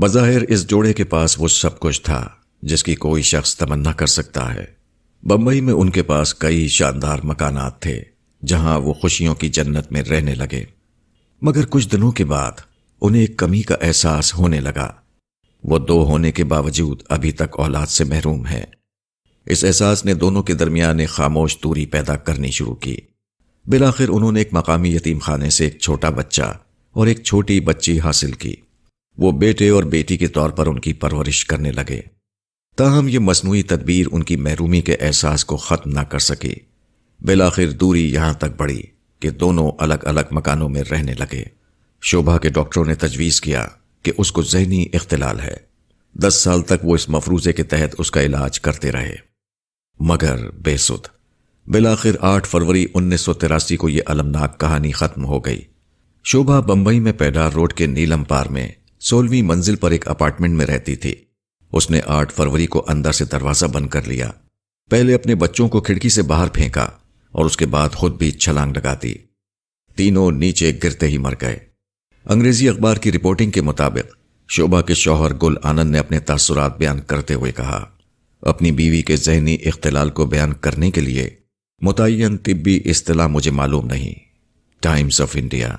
بظاہر اس جوڑے کے پاس وہ سب کچھ تھا، جس کی کوئی شخص تمنا کر سکتا ہے۔ بمبئی میں ان کے پاس کئی شاندار مکانات تھے، جہاں وہ خوشیوں کی جنت میں رہنے لگے۔ مگر کچھ دنوں کے بعد انہیں ایک کمی کا احساس ہونے لگا۔ وہ دو ہونے کے باوجود ابھی تک اولاد سے محروم ہے اس احساس نے دونوں کے درمیان ایک خاموش دوری پیدا کرنی شروع کی۔ بلاخر انہوں نے ایک مقامی یتیم خانے سے ایک چھوٹا بچہ اور ایک چھوٹی بچی حاصل کی۔ وہ بیٹے اور بیٹی کے طور پر ان کی پرورش کرنے لگے۔ تاہم یہ مصنوعی تدبیر ان کی محرومی کے احساس کو ختم نہ کر سکی۔ بلاخر دوری یہاں تک بڑھی کہ دونوں الگ الگ مکانوں میں رہنے لگے۔ شوبھا کے ڈاکٹروں نے تجویز کیا کہ اس کو ذہنی اختلال ہے۔ دس سال تک وہ اس مفروضے کے تحت اس کا علاج کرتے رہے۔ مگر بے سد بلاخر آٹھ فروری انیس سو تراسی کو یہ المناک کہانی ختم ہو گئی۔ شوبھا بمبئی میں پیڈار روڈ کے نیلم پار میں سولہویں منزل پر ایک اپارٹمنٹ میں رہتی تھی۔ اس نے آٹھ فروری کو اندر سے دروازہ بند کر لیا۔ پہلے اپنے بچوں کو کھڑکی سے باہر پھینکا اور اس کے بعد خود بھی چھلانگ لگا دی۔ تینوں نیچے گرتے ہی مر گئے۔ انگریزی اخبار کی رپورٹنگ کے مطابق شوبھا کے شوہر گل آنند نے اپنے تاثرات بیان کرتے ہوئے کہا۔ اپنی بیوی کے ذہنی اختلال کو بیان کرنے کے لیے متعین طبی اصطلاح مجھے معلوم نہیں۔ ٹائمز آف انڈیا،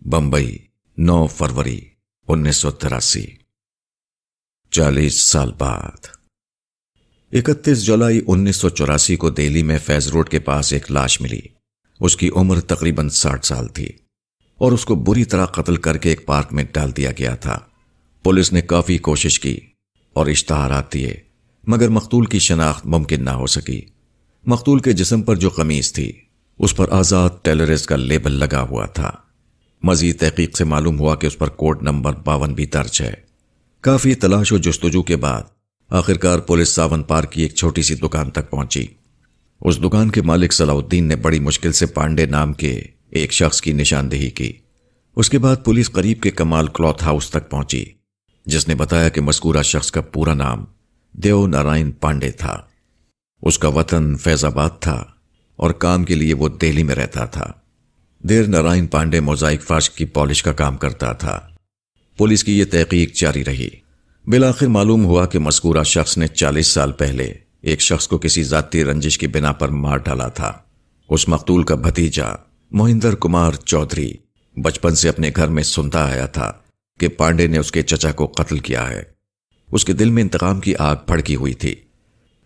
بمبئی، نو فروری انیس سو تراسی۔ چالیس سال بعد۔ اکتیس جولائی انیس سو چوراسی کو دہلی میں فیض روڈ کے پاس ایک لاش ملی۔ اس کی عمر تقریباً ساٹھ سال تھی۔ اور اس کو بری طرح قتل کر کے ایک پارک میں ڈال دیا گیا تھا۔ پولیس نے کافی کوشش کی اور اشتہارات دیے۔ مگر مقتول کی شناخت ممکن نہ ہو سکی۔ مقتول کے جسم پر جو قمیض تھی، اس پر آزاد ٹیلرز کا لیبل لگا ہوا تھا۔ مزید تحقیق سے معلوم ہوا کہ اس پر کوڈ نمبر باون بھی درج ہے۔ کافی تلاش و جستجو کے بعد، آخرکار پولیس ساون پارک کی ایک چھوٹی سی دکان تک پہنچی۔ اس دکان کے مالک صلاح الدین نے بڑی مشکل سے پانڈے نام کے ایک شخص کی نشاندہی کی۔ اس کے بعد پولیس قریب کے کمال کلوتھ ہاؤس تک پہنچی، جس نے بتایا کہ مذکورہ شخص کا پورا نام دیو نارائن پانڈے تھا۔ اس کا وطن فیض آباد تھا اور کام کے لیے وہ دہلی میں رہتا تھا۔ دیر نارائن پانڈے موزائک فاش کی پالش کا کام کرتا تھا۔ پولیس کی یہ تحقیق جاری رہی۔ بلاخر معلوم ہوا کہ مذکورہ شخص نے چالیس سال پہلے ایک شخص کو کسی ذاتی رنجش کی بنا پر مار ڈالا تھا۔ اس مقتول کا بھتیجا موہندر کمار چودھری بچپن سے اپنے گھر میں سنتا آیا تھا کہ پانڈے نے اس کے چچا کو قتل کیا ہے۔ اس کے دل میں انتقام کی آگ پھڑکی ہوئی تھی۔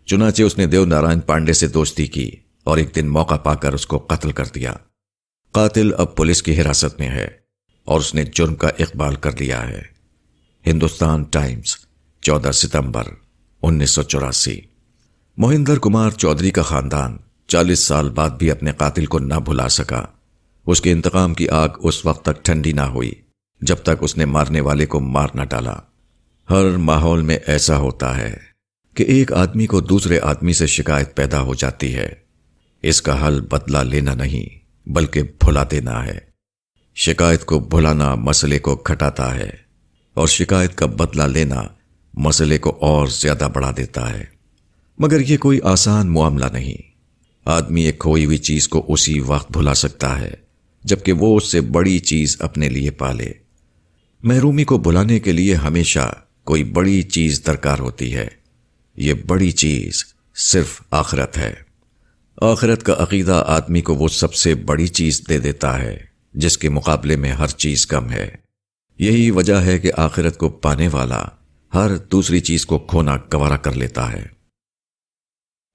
چنانچہ اس نے دیو نارائن پانڈے سے دوستی کی اور ایک دن موقع پا کر اس کو قتل کر دیا۔ قاتل اب پولیس کی حراست میں ہے اور اس نے جرم کا اقبال کر لیا ہے۔ ہندوستان ٹائمز، چودہ ستمبر، انیس سو چوراسی۔ موہندر کمار چودھری کا خاندان چالیس سال بعد بھی اپنے قاتل کو نہ بھلا سکا۔ اس کے انتقام کی آگ اس وقت تک ٹھنڈی نہ ہوئی جب تک اس نے مارنے والے کو مار نہ ڈالا۔ ہر ماحول میں ایسا ہوتا ہے کہ ایک آدمی کو دوسرے آدمی سے شکایت پیدا ہو جاتی ہے۔ اس کا حل بدلہ لینا نہیں، بلکہ بھلا دینا ہے۔ شکایت کو بھلانا مسئلے کو کھٹاتا ہے اور شکایت کا بدلہ لینا مسئلے کو اور زیادہ بڑھا دیتا ہے۔ مگر یہ کوئی آسان معاملہ نہیں۔ آدمی ایک کھوئی ہوئی چیز کو اسی وقت بھلا سکتا ہے، جبکہ وہ اس سے بڑی چیز اپنے لیے پالے۔ محرومی کو بھلانے کے لیے ہمیشہ کوئی بڑی چیز درکار ہوتی ہے۔ یہ بڑی چیز صرف آخرت ہے۔ آخرت کا عقیدہ آدمی کو وہ سب سے بڑی چیز دے دیتا ہے، جس کے مقابلے میں ہر چیز کم ہے۔ یہی وجہ ہے کہ آخرت کو پانے والا ہر دوسری چیز کو کھونا گوارا کر لیتا ہے۔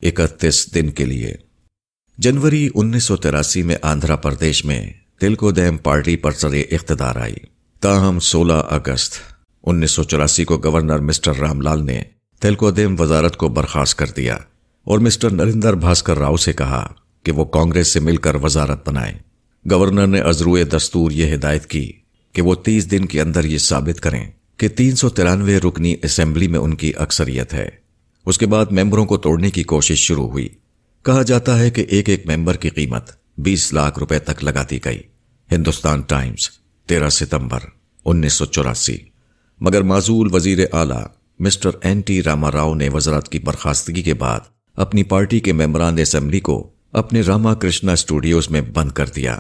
اکتیس دن کے لیے۔ جنوری انیس سو تراسی میں آندھرا پردیش میں تلکو دیم پارٹی پر سر اقتدار آئی۔ تاہم سولہ اگست انیس سو چوراسی کو گورنر مسٹر رام لال نے تلکودیم وزارت کو برخاست کر دیا اور مسٹر نریندر بھاسکر راؤ سے کہا کہ وہ کانگریس سے مل کر وزارت بنائیں۔ گورنر نے ازروئے دستور یہ ہدایت کی کہ وہ تیس دن کے اندر یہ ثابت کریں کہ تین سو ترانوے رکنی اسمبلی میں ان کی اکثریت ہے۔ اس کے بعد ممبروں کو توڑنے کی کوشش شروع ہوئی۔ کہا جاتا ہے کہ ایک ایک ممبر کی قیمت بیس لاکھ روپے تک لگا دی گئی۔ ہندوستان ٹائمز، تیرہ ستمبر، انیس سو چوراسی۔ مگر معذول وزیر اعلی Mr N T Rama Rao نے وزارت کی برخاستگی کے بعد اپنی پارٹی کے ممبران اسمبلی کو اپنے راما کرشنا اسٹوڈیوز میں بند کر دیا۔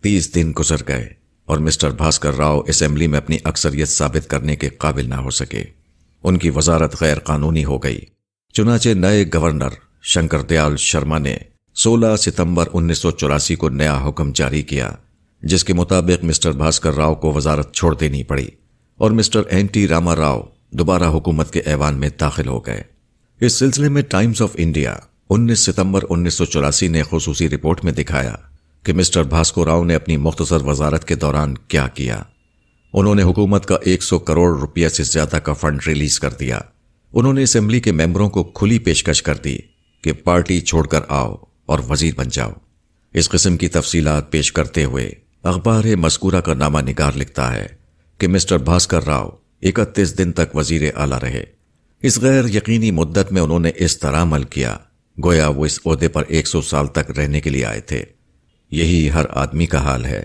تیس دن گزر گئے اور مسٹر بھاسکر راؤ اسمبلی میں اپنی اکثریت ثابت کرنے کے قابل نہ ہو سکے۔ ان کی وزارت غیر قانونی ہو گئی۔ چنانچہ نئے گورنر شنکر دیال شرما نے سولہ ستمبر انیس سو چوراسی کو نیا حکم جاری کیا، جس کے مطابق مسٹر بھاسکر راؤ کو وزارت چھوڑ دینی پڑی۔ اور Mr N T Rama Rao دوبارہ حکومت کے ایوان میں داخل ہو گئے۔ اس سلسلے میں ٹائمز آف انڈیا انیس ستمبر انیس سو چوراسی نے خصوصی رپورٹ میں دکھایا کہ مسٹر بھاسکو راؤ نے اپنی مختصر وزارت کے دوران کیا کیا۔ انہوں نے حکومت کا ایک سو کروڑ روپیہ سے زیادہ کا فنڈ ریلیز کر دیا۔ انہوں نے اسمبلی کے ممبروں کو کھلی پیشکش کر دی کہ پارٹی چھوڑ کر آؤ اور وزیر بن جاؤ۔ اس قسم کی تفصیلات پیش کرتے ہوئے اخبار مذکورہ کا نامہ نگار لکھتا ہے۔ کہ مسٹر بھاسکر راؤ اکتیس دن تک وزیر اعلی رہے۔ اس غیر یقینی مدت میں انہوں نے اس طرح عمل کیا، گویا وہ اس عہدے پر ایک سو سال تک رہنے کے لیے آئے تھے۔ یہی ہر آدمی کا حال ہے۔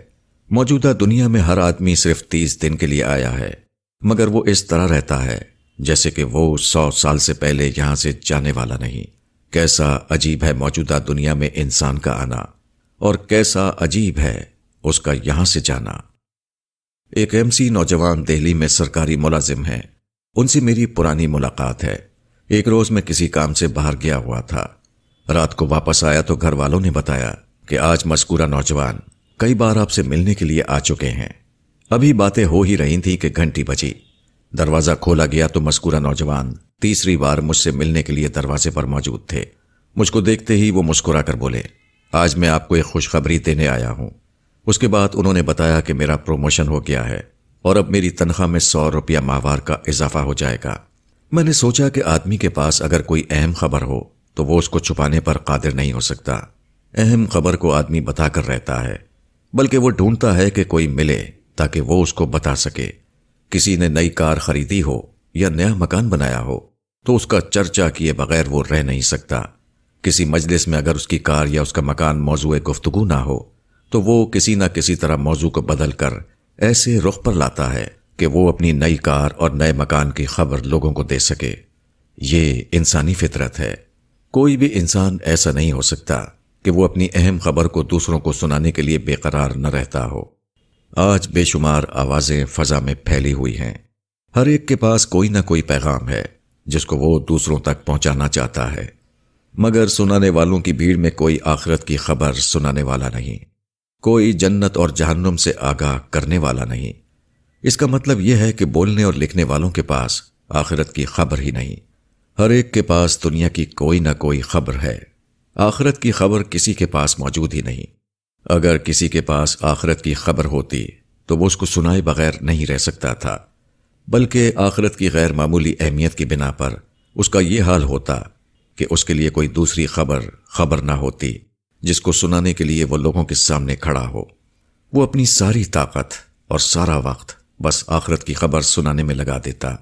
موجودہ دنیا میں ہر آدمی صرف تیس دن کے لیے آیا ہے، مگر وہ اس طرح رہتا ہے جیسے کہ وہ سو سال سے پہلے یہاں سے جانے والا نہیں۔ کیسا عجیب ہے موجودہ دنیا میں انسان کا آنا، اور کیسا عجیب ہے اس کا یہاں سے جانا۔ ایک ایم سی نوجوان دہلی میں سرکاری ملازم ہے۔ ان سے میری پرانی ملاقات ہے۔ ایک روز میں کسی کام سے باہر گیا ہوا تھا۔ رات کو واپس آیا تو گھر والوں نے بتایا کہ آج مذکورہ نوجوان کئی بار آپ سے ملنے کے لیے آ چکے ہیں۔ ابھی باتیں ہو ہی رہی تھی کہ گھنٹی بجی۔ دروازہ کھولا گیا تو مذکورہ نوجوان تیسری بار مجھ سے ملنے کے لیے دروازے پر موجود تھے۔ مجھ کو دیکھتے ہی وہ مسکرا کر بولے، آج میں آپ کو ایک خوشخبری دینے آیا ہوں۔ اس کے بعد انہوں نے بتایا کہ میرا پروموشن ہو گیا ہے اور اب میری تنخواہ میں سو روپیہ ماہوار کا اضافہ ہو جائے گا۔ میں نے سوچا کہ آدمی کے پاس اگر کوئی اہم خبر ہو تو وہ اس کو چھپانے پر قادر نہیں ہو سکتا۔ اہم خبر کو آدمی بتا کر رہتا ہے، بلکہ وہ ڈھونڈتا ہے کہ کوئی ملے تاکہ وہ اس کو بتا سکے۔ کسی نے نئی کار خریدی ہو یا نیا مکان بنایا ہو تو اس کا چرچا کیے بغیر وہ رہ نہیں سکتا۔ کسی مجلس میں اگر اس کی کار یا اس کا مکان موضوع گفتگو نہ ہو تو وہ کسی نہ کسی طرح موضوع کو بدل کر ایسے رخ پر لاتا ہے کہ وہ اپنی نئی کار اور نئے مکان کی خبر لوگوں کو دے سکے۔ یہ انسانی فطرت ہے۔ کوئی بھی انسان ایسا نہیں ہو سکتا کہ وہ اپنی اہم خبر کو دوسروں کو سنانے کے لیے بے قرار نہ رہتا ہو۔ آج بے شمار آوازیں فضا میں پھیلی ہوئی ہیں۔ ہر ایک کے پاس کوئی نہ کوئی پیغام ہے جس کو وہ دوسروں تک پہنچانا چاہتا ہے۔ مگر سنانے والوں کی بھیڑ میں کوئی آخرت کی خبر سنانے والا نہیں۔ کوئی جنت اور جہنم سے آگاہ کرنے والا نہیں۔ اس کا مطلب یہ ہے کہ بولنے اور لکھنے والوں کے پاس آخرت کی خبر ہی نہیں۔ ہر ایک کے پاس دنیا کی کوئی نہ کوئی خبر ہے۔ آخرت کی خبر کسی کے پاس موجود ہی نہیں۔ اگر کسی کے پاس آخرت کی خبر ہوتی تو وہ اس کو سنائے بغیر نہیں رہ سکتا تھا۔ بلکہ آخرت کی غیر معمولی اہمیت کی بنا پر اس کا یہ حال ہوتا کہ اس کے لیے کوئی دوسری خبر خبر نہ ہوتی۔ جس کو سنانے کے لیے وہ لوگوں کے سامنے کھڑا ہو۔ وہ اپنی ساری طاقت اور سارا وقت بس آخرت کی خبر سنانے میں لگا دیتا۔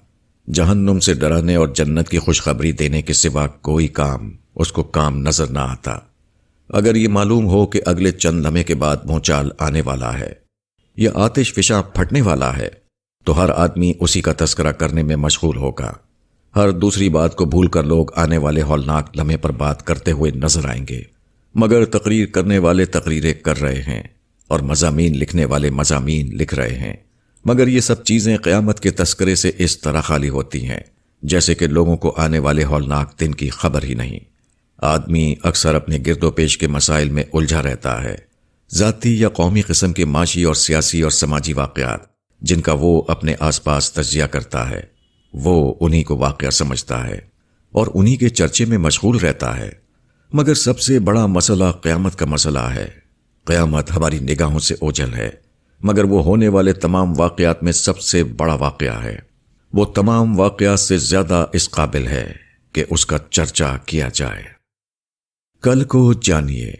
جہنم سے ڈرانے اور جنت کی خوشخبری دینے کے سوا کوئی کام اس کو کام نظر نہ آتا۔ اگر یہ معلوم ہو کہ اگلے چند لمحے کے بعد بھونچال آنے والا ہے، یا آتش فشاں پھٹنے والا ہے، تو ہر آدمی اسی کا تذکرہ کرنے میں مشغول ہوگا۔ ہر دوسری بات کو بھول کر لوگ آنے والے ہولناک لمحے پر بات کرتے ہوئے نظر آئیں گے۔ مگر تقریر کرنے والے تقریریں کر رہے ہیں اور مضامین لکھنے والے مضامین لکھ رہے ہیں۔ مگر یہ سب چیزیں قیامت کے تذکرے سے اس طرح خالی ہوتی ہیں، جیسے کہ لوگوں کو آنے والے ہولناک دن کی خبر ہی نہیں۔ آدمی اکثر اپنے گرد و پیش کے مسائل میں الجھا رہتا ہے۔ ذاتی یا قومی قسم کے معاشی اور سیاسی اور سماجی واقعات، جن کا وہ اپنے آس پاس تجزیہ کرتا ہے، وہ انہی کو واقعہ سمجھتا ہے اور انہی کے چرچے میں مشغول رہتا ہے۔ مگر سب سے بڑا مسئلہ قیامت کا مسئلہ ہے۔ قیامت ہماری نگاہوں سے اوجل ہے، مگر وہ ہونے والے تمام واقعات میں سب سے بڑا واقعہ ہے۔ وہ تمام واقعات سے زیادہ اس قابل ہے کہ اس کا چرچا کیا جائے۔ کل کو جانیے،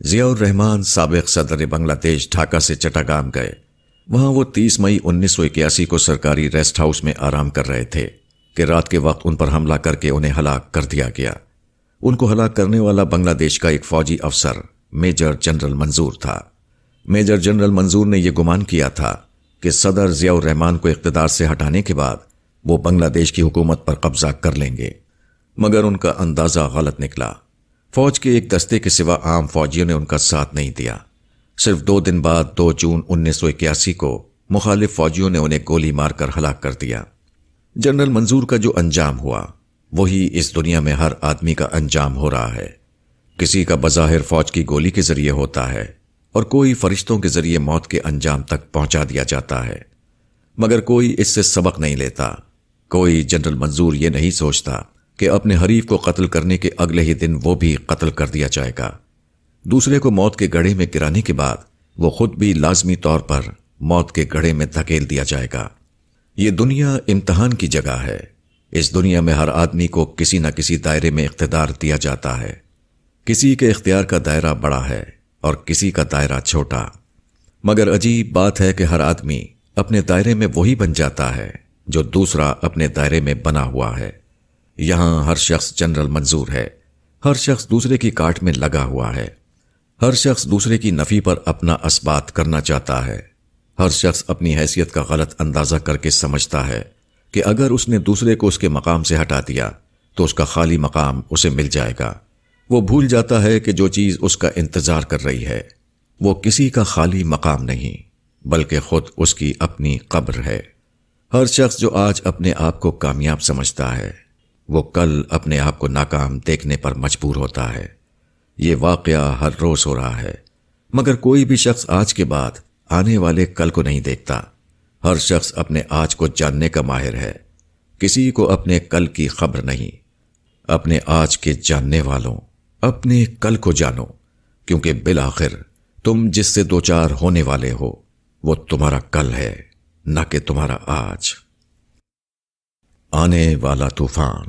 ضیاء الرحمان سابق صدر بنگلہ دیش ڈھاکہ سے چٹاگام گئے۔ وہاں وہ تیس مئی انیس سو اکیاسی کو سرکاری ریسٹ ہاؤس میں آرام کر رہے تھے کہ رات کے وقت ان پر حملہ کر کے انہیں ہلاک کر دیا گیا۔ ان کو ہلاک کرنے والا بنگلہ دیش کا ایک فوجی افسر، میجر جنرل منظور تھا۔ میجر جنرل منظور نے یہ گمان کیا تھا کہ صدر ضیاء الرحمان کو اقتدار سے ہٹانے کے بعد وہ بنگلہ دیش کی حکومت پر قبضہ کر لیں گے۔ مگر ان کا اندازہ غلط نکلا۔ فوج کے ایک دستے کے سوا عام فوجیوں نے ان کا ساتھ نہیں دیا۔ صرف دو دن بعد دو جون انیس سو اکیاسی کو مخالف فوجیوں نے انہیں گولی مار کر ہلاک کر دیا۔ جنرل منظور کا جو انجام ہوا وہی اس دنیا میں ہر آدمی کا انجام ہو رہا ہے۔ کسی کا بظاہر فوج کی گولی کے ذریعے ہوتا ہے اور کوئی فرشتوں کے ذریعے موت کے انجام تک پہنچا دیا جاتا ہے۔ مگر کوئی اس سے سبق نہیں لیتا۔ کوئی جنرل منظور یہ نہیں سوچتا کہ اپنے حریف کو قتل کرنے کے اگلے ہی دن وہ بھی قتل کر دیا جائے گا۔ دوسرے کو موت کے گڑھے میں گرانے کے بعد وہ خود بھی لازمی طور پر موت کے گڑھے میں دھکیل دیا جائے گا۔ یہ دنیا امتحان کی جگہ ہے۔ اس دنیا میں ہر آدمی کو کسی نہ کسی دائرے میں اقتدار دیا جاتا ہے۔ کسی کے اختیار کا دائرہ بڑا ہے اور کسی کا دائرہ چھوٹا۔ مگر عجیب بات ہے کہ ہر آدمی اپنے دائرے میں وہی بن جاتا ہے جو دوسرا اپنے دائرے میں بنا ہوا ہے۔ یہاں ہر شخص جنرل منظور ہے۔ ہر شخص دوسرے کی کاٹ میں لگا ہوا ہے۔ ہر شخص دوسرے کی نفی پر اپنا اسبات کرنا چاہتا ہے۔ ہر شخص اپنی حیثیت کا غلط اندازہ کر کے سمجھتا ہے۔ کہ اگر اس نے دوسرے کو اس کے مقام سے ہٹا دیا، تو اس کا خالی مقام اسے مل جائے گا۔ وہ بھول جاتا ہے کہ جو چیز اس کا انتظار کر رہی ہے، وہ کسی کا خالی مقام نہیں، بلکہ خود اس کی اپنی قبر ہے۔ ہر شخص جو آج اپنے آپ کو کامیاب سمجھتا ہے، وہ کل اپنے آپ کو ناکام دیکھنے پر مجبور ہوتا ہے۔ یہ واقعہ ہر روز ہو رہا ہے۔ مگر کوئی بھی شخص آج کے بعد آنے والے کل کو نہیں دیکھتا۔ ہر شخص اپنے آج کو جاننے کا ماہر ہے۔ کسی کو اپنے کل کی خبر نہیں۔ اپنے آج کے جاننے والوں، اپنے کل کو جانو۔ کیونکہ بالآخر تم جس سے دو چار ہونے والے ہو، وہ تمہارا کل ہے، نہ کہ تمہارا آج۔ آنے والا طوفان۔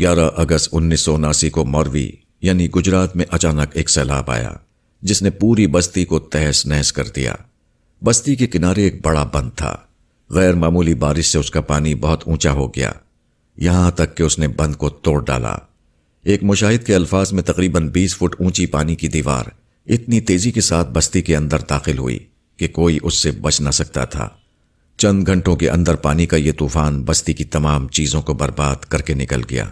گیارہ اگست انیس سو اناسی کو موروی یعنی گجرات میں اچانک ایک سیلاب آیا، جس نے پوری بستی کو تہس نہس کر دیا۔ بستی کے کنارے ایک بڑا بند تھا۔ غیر معمولی بارش سے اس کا پانی بہت اونچا ہو گیا۔ یہاں تک کہ اس نے بند کو توڑ ڈالا۔ ایک مشاہد کے الفاظ میں تقریباً بیس فٹ اونچی پانی کی دیوار اتنی تیزی کے ساتھ بستی کے اندر داخل ہوئی کہ کوئی اس سے بچ نہ سکتا تھا۔ چند گھنٹوں کے اندر پانی کا یہ طوفان بستی کی تمام چیزوں کو برباد کر کے نکل گیا۔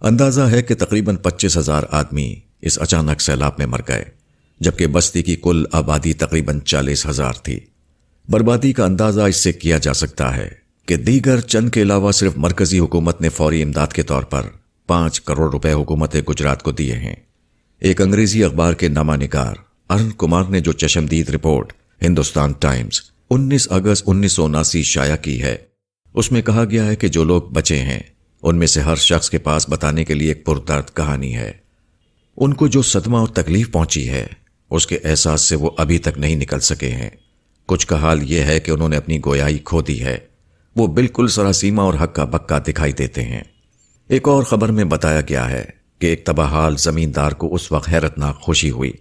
اندازہ ہے کہ تقریباً پچیس ہزار آدمی اس اچانک سیلاب میں مر گئے۔ جبکہ بستی کی کل آبادی تقریباً چالیس ہزار تھی۔ بربادی کا اندازہ اس سے کیا جا سکتا ہے کہ دیگر چند کے علاوہ صرف مرکزی حکومت نے فوری امداد کے طور پر پانچ کروڑ روپے حکومت گجرات کو دیے ہیں۔ ایک انگریزی اخبار کے نامہ نگار ارن کمار نے جو چشمدید رپورٹ ہندوستان ٹائمز انیس اگست انیس سو اناسی شائع کی ہے، اس میں کہا گیا ہے کہ جو لوگ بچے ہیں، ان میں سے ہر شخص کے پاس بتانے کے لیے ایک پردرد کہانی ہے۔ ان کو جو صدمہ اور تکلیف پہنچی ہے اس کے احساس سے وہ ابھی تک نہیں نکل سکے ہیں۔ کچھ کا حال یہ ہے کہ انہوں نے اپنی گویائی کھو دی ہے۔ وہ بالکل سراسیما اور حقہ بکا دکھائی دیتے ہیں۔ ایک اور خبر میں بتایا گیا ہے کہ ایک تباہال زمیندار کو اس وقت حیرتناک خوشی ہوئی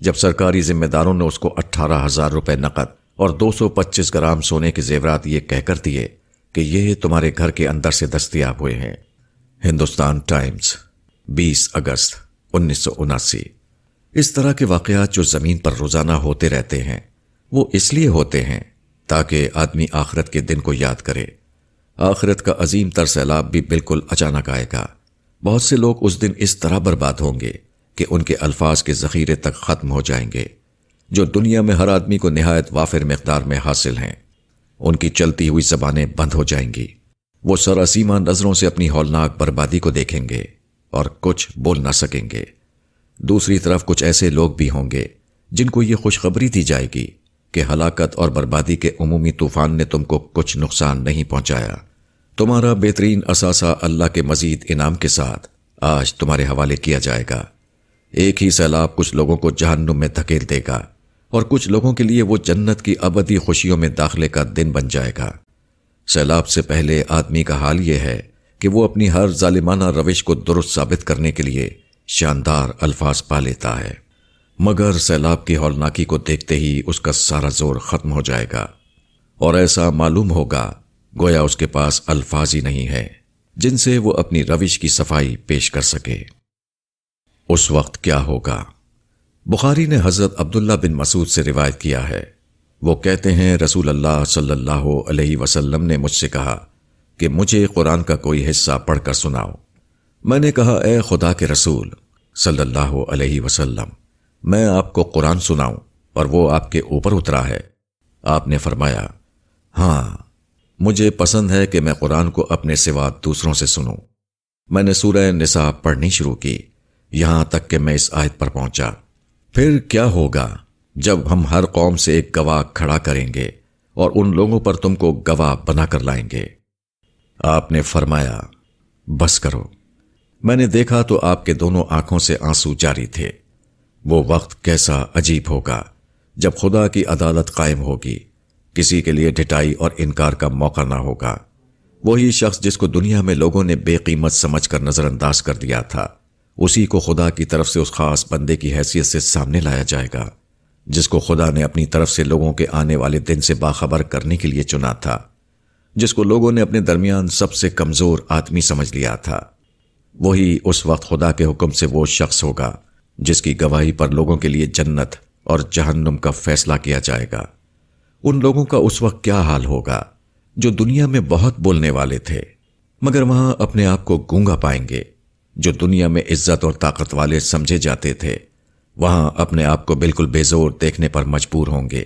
جب سرکاری ذمہ داروں نے اس کو اٹھارہ ہزار روپے نقد اور دو سو پچیس گرام سونے کے زیورات یہ کہہ کر دیے کہ یہ تمہارے گھر کے اندر سے دستیاب ہوئے ہیں۔ ہندوستان ٹائمز، بیس اگست انیس سو اناسی۔ اس طرح کے واقعات جو زمین پر روزانہ ہوتے رہتے ہیں، وہ اس لیے ہوتے ہیں تاکہ آدمی آخرت کے دن کو یاد کرے۔ آخرت کا عظیم تر سیلاب بھی بالکل اچانک آئے گا۔ بہت سے لوگ اس دن اس طرح برباد ہوں گے کہ ان کے الفاظ کے ذخیرے تک ختم ہو جائیں گے، جو دنیا میں ہر آدمی کو نہایت وافر مقدار میں حاصل ہیں۔ ان کی چلتی ہوئی زبانیں بند ہو جائیں گی۔ وہ سراسیما نظروں سے اپنی ہولناک بربادی کو دیکھیں گے اور کچھ بول نہ سکیں گے۔ دوسری طرف کچھ ایسے لوگ بھی ہوں گے جن کو یہ خوشخبری دی جائے گی کہ ہلاکت اور بربادی کے عمومی طوفان نے تم کو کچھ نقصان نہیں پہنچایا۔ تمہارا بہترین اثاثہ اللہ کے مزید انعام کے ساتھ آج تمہارے حوالے کیا جائے گا۔ ایک ہی سیلاب کچھ لوگوں کو جہنم میں دھکیل دے گا اور کچھ لوگوں کے لیے وہ جنت کی ابدی خوشیوں میں داخلے کا دن بن جائے گا۔ سیلاب سے پہلے آدمی کا حال یہ ہے کہ وہ اپنی ہر ظالمانہ روش کو درست ثابت کرنے کے لیے شاندار الفاظ پا لیتا ہے۔ مگر سیلاب کی ہولناکی کو دیکھتے ہی اس کا سارا زور ختم ہو جائے گا۔ اور ایسا معلوم ہوگا گویا اس کے پاس الفاظ ہی نہیں ہے جن سے وہ اپنی روش کی صفائی پیش کر سکے۔ اس وقت کیا ہوگا؟ بخاری نے حضرت عبداللہ بن مسعود سے روایت کیا ہے۔ وہ کہتے ہیں، رسول اللہ صلی اللہ علیہ وسلم نے مجھ سے کہا کہ مجھے قرآن کا کوئی حصہ پڑھ کر سناؤ۔ میں نے کہا، اے خدا کے رسول صلی اللہ علیہ وسلم، میں آپ کو قرآن سناؤں اور وہ آپ کے اوپر اترا ہے۔ آپ نے فرمایا ہاں مجھے پسند ہے کہ میں قرآن کو اپنے سوا دوسروں سے سنوں۔ میں نے سورہ نساء پڑھنی شروع کی، یہاں تک کہ میں اس آیت پر پہنچا۔ پھر کیا ہوگا جب ہم ہر قوم سے ایک گواہ کھڑا کریں گے اور ان لوگوں پر تم کو گواہ بنا کر لائیں گے؟ آپ نے فرمایا، بس کرو۔ میں نے دیکھا تو آپ کے دونوں آنکھوں سے آنسو جاری تھے۔ وہ وقت کیسا عجیب ہوگا جب خدا کی عدالت قائم ہوگی۔ کسی کے لیے ڈٹائی اور انکار کا موقع نہ ہوگا۔ وہی شخص جس کو دنیا میں لوگوں نے بے قیمت سمجھ کر نظر انداز کر دیا تھا، اسی کو خدا کی طرف سے اس خاص بندے کی حیثیت سے سامنے لایا جائے گا، جس کو خدا نے اپنی طرف سے لوگوں کے آنے والے دن سے باخبر کرنے کے لیے چنا تھا، جس کو لوگوں نے اپنے درمیان سب سے کمزور آدمی سمجھ لیا تھا۔ وہی اس وقت خدا کے حکم سے وہ شخص ہوگا جس کی گواہی پر لوگوں کے لیے جنت اور جہنم کا فیصلہ کیا جائے گا۔ ان لوگوں کا اس وقت کیا حال ہوگا جو دنیا میں بہت بولنے والے تھے، مگر وہاں اپنے آپ کو گونگا پائیں گے۔ جو دنیا میں عزت اور طاقت والے سمجھے جاتے تھے، وہاں اپنے آپ کو بالکل بے زور دیکھنے پر مجبور ہوں گے۔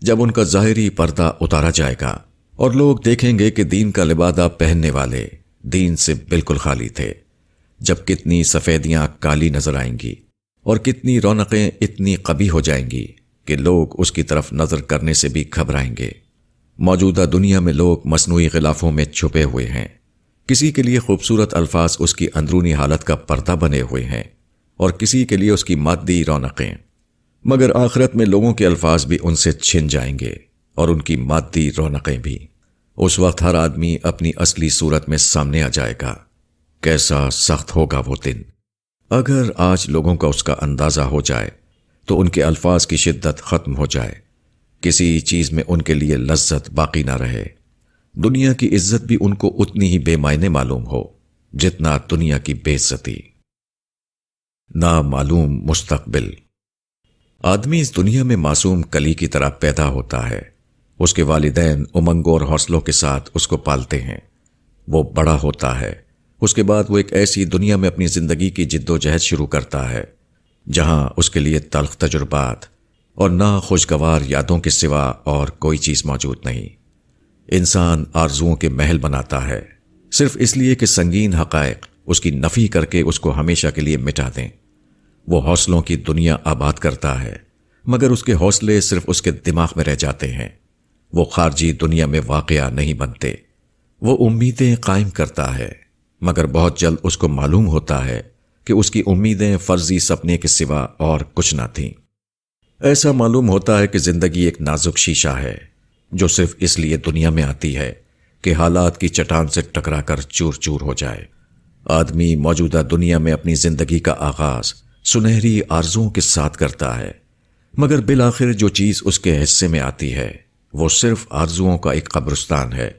جب ان کا ظاہری پردہ اتارا جائے گا اور لوگ دیکھیں گے کہ دین کا لبادہ پہننے والے دین سے بالکل خالی تھے۔ جب کتنی سفیدیاں کالی نظر آئیں گی اور کتنی رونقیں اتنی قبی ہو جائیں گی کہ لوگ اس کی طرف نظر کرنے سے بھی گھبرائیں گے۔ موجودہ دنیا میں لوگ مصنوعی غلافوں میں چھپے ہوئے ہیں۔ کسی کے لیے خوبصورت الفاظ اس کی اندرونی حالت کا پردہ بنے ہوئے ہیں اور کسی کے لیے اس کی مادی رونقیں۔ مگر آخرت میں لوگوں کے الفاظ بھی ان سے چھن جائیں گے اور ان کی مادی رونقیں بھی۔ اس وقت ہر آدمی اپنی اصلی صورت میں سامنے آ جائے گا۔ کیسا سخت ہوگا وہ دن۔ اگر آج لوگوں کا اس کا اندازہ ہو جائے، تو ان کے الفاظ کی شدت ختم ہو جائے۔ کسی چیز میں ان کے لیے لذت باقی نہ رہے۔ دنیا کی عزت بھی ان کو اتنی ہی بے معنی معلوم ہو جتنا دنیا کی بے عزتی۔ نا معلوم مستقبل۔ آدمی اس دنیا میں معصوم کلی کی طرح پیدا ہوتا ہے۔ اس کے والدین امنگوں اور حوصلوں کے ساتھ اس کو پالتے ہیں۔ وہ بڑا ہوتا ہے۔ اس کے بعد وہ ایک ایسی دنیا میں اپنی زندگی کی جد و جہد شروع کرتا ہے، جہاں اس کے لیے تلخ تجربات اور نہ خوشگوار یادوں کے سوا اور کوئی چیز موجود نہیں۔ انسان آرزوؤں کے محل بناتا ہے۔ صرف اس لیے کہ سنگین حقائق اس کی نفی کر کے اس کو ہمیشہ کے لیے مٹا دیں۔ وہ حوصلوں کی دنیا آباد کرتا ہے، مگر اس کے حوصلے صرف اس کے دماغ میں رہ جاتے ہیں۔ وہ خارجی دنیا میں واقعہ نہیں بنتے۔ وہ امیدیں قائم کرتا ہے۔ مگر بہت جلد اس کو معلوم ہوتا ہے کہ اس کی امیدیں فرضی سپنے کے سوا اور کچھ نہ تھیں۔ ایسا معلوم ہوتا ہے کہ زندگی ایک نازک شیشہ ہے، جو صرف اس لیے دنیا میں آتی ہے کہ حالات کی چٹان سے ٹکرا کر چور چور ہو جائے۔ آدمی موجودہ دنیا میں اپنی زندگی کا آغاز سنہری آرزوں کے ساتھ کرتا ہے، مگر بالآخر جو چیز اس کے حصے میں آتی ہے، وہ صرف آرزوؤں کا ایک قبرستان ہے،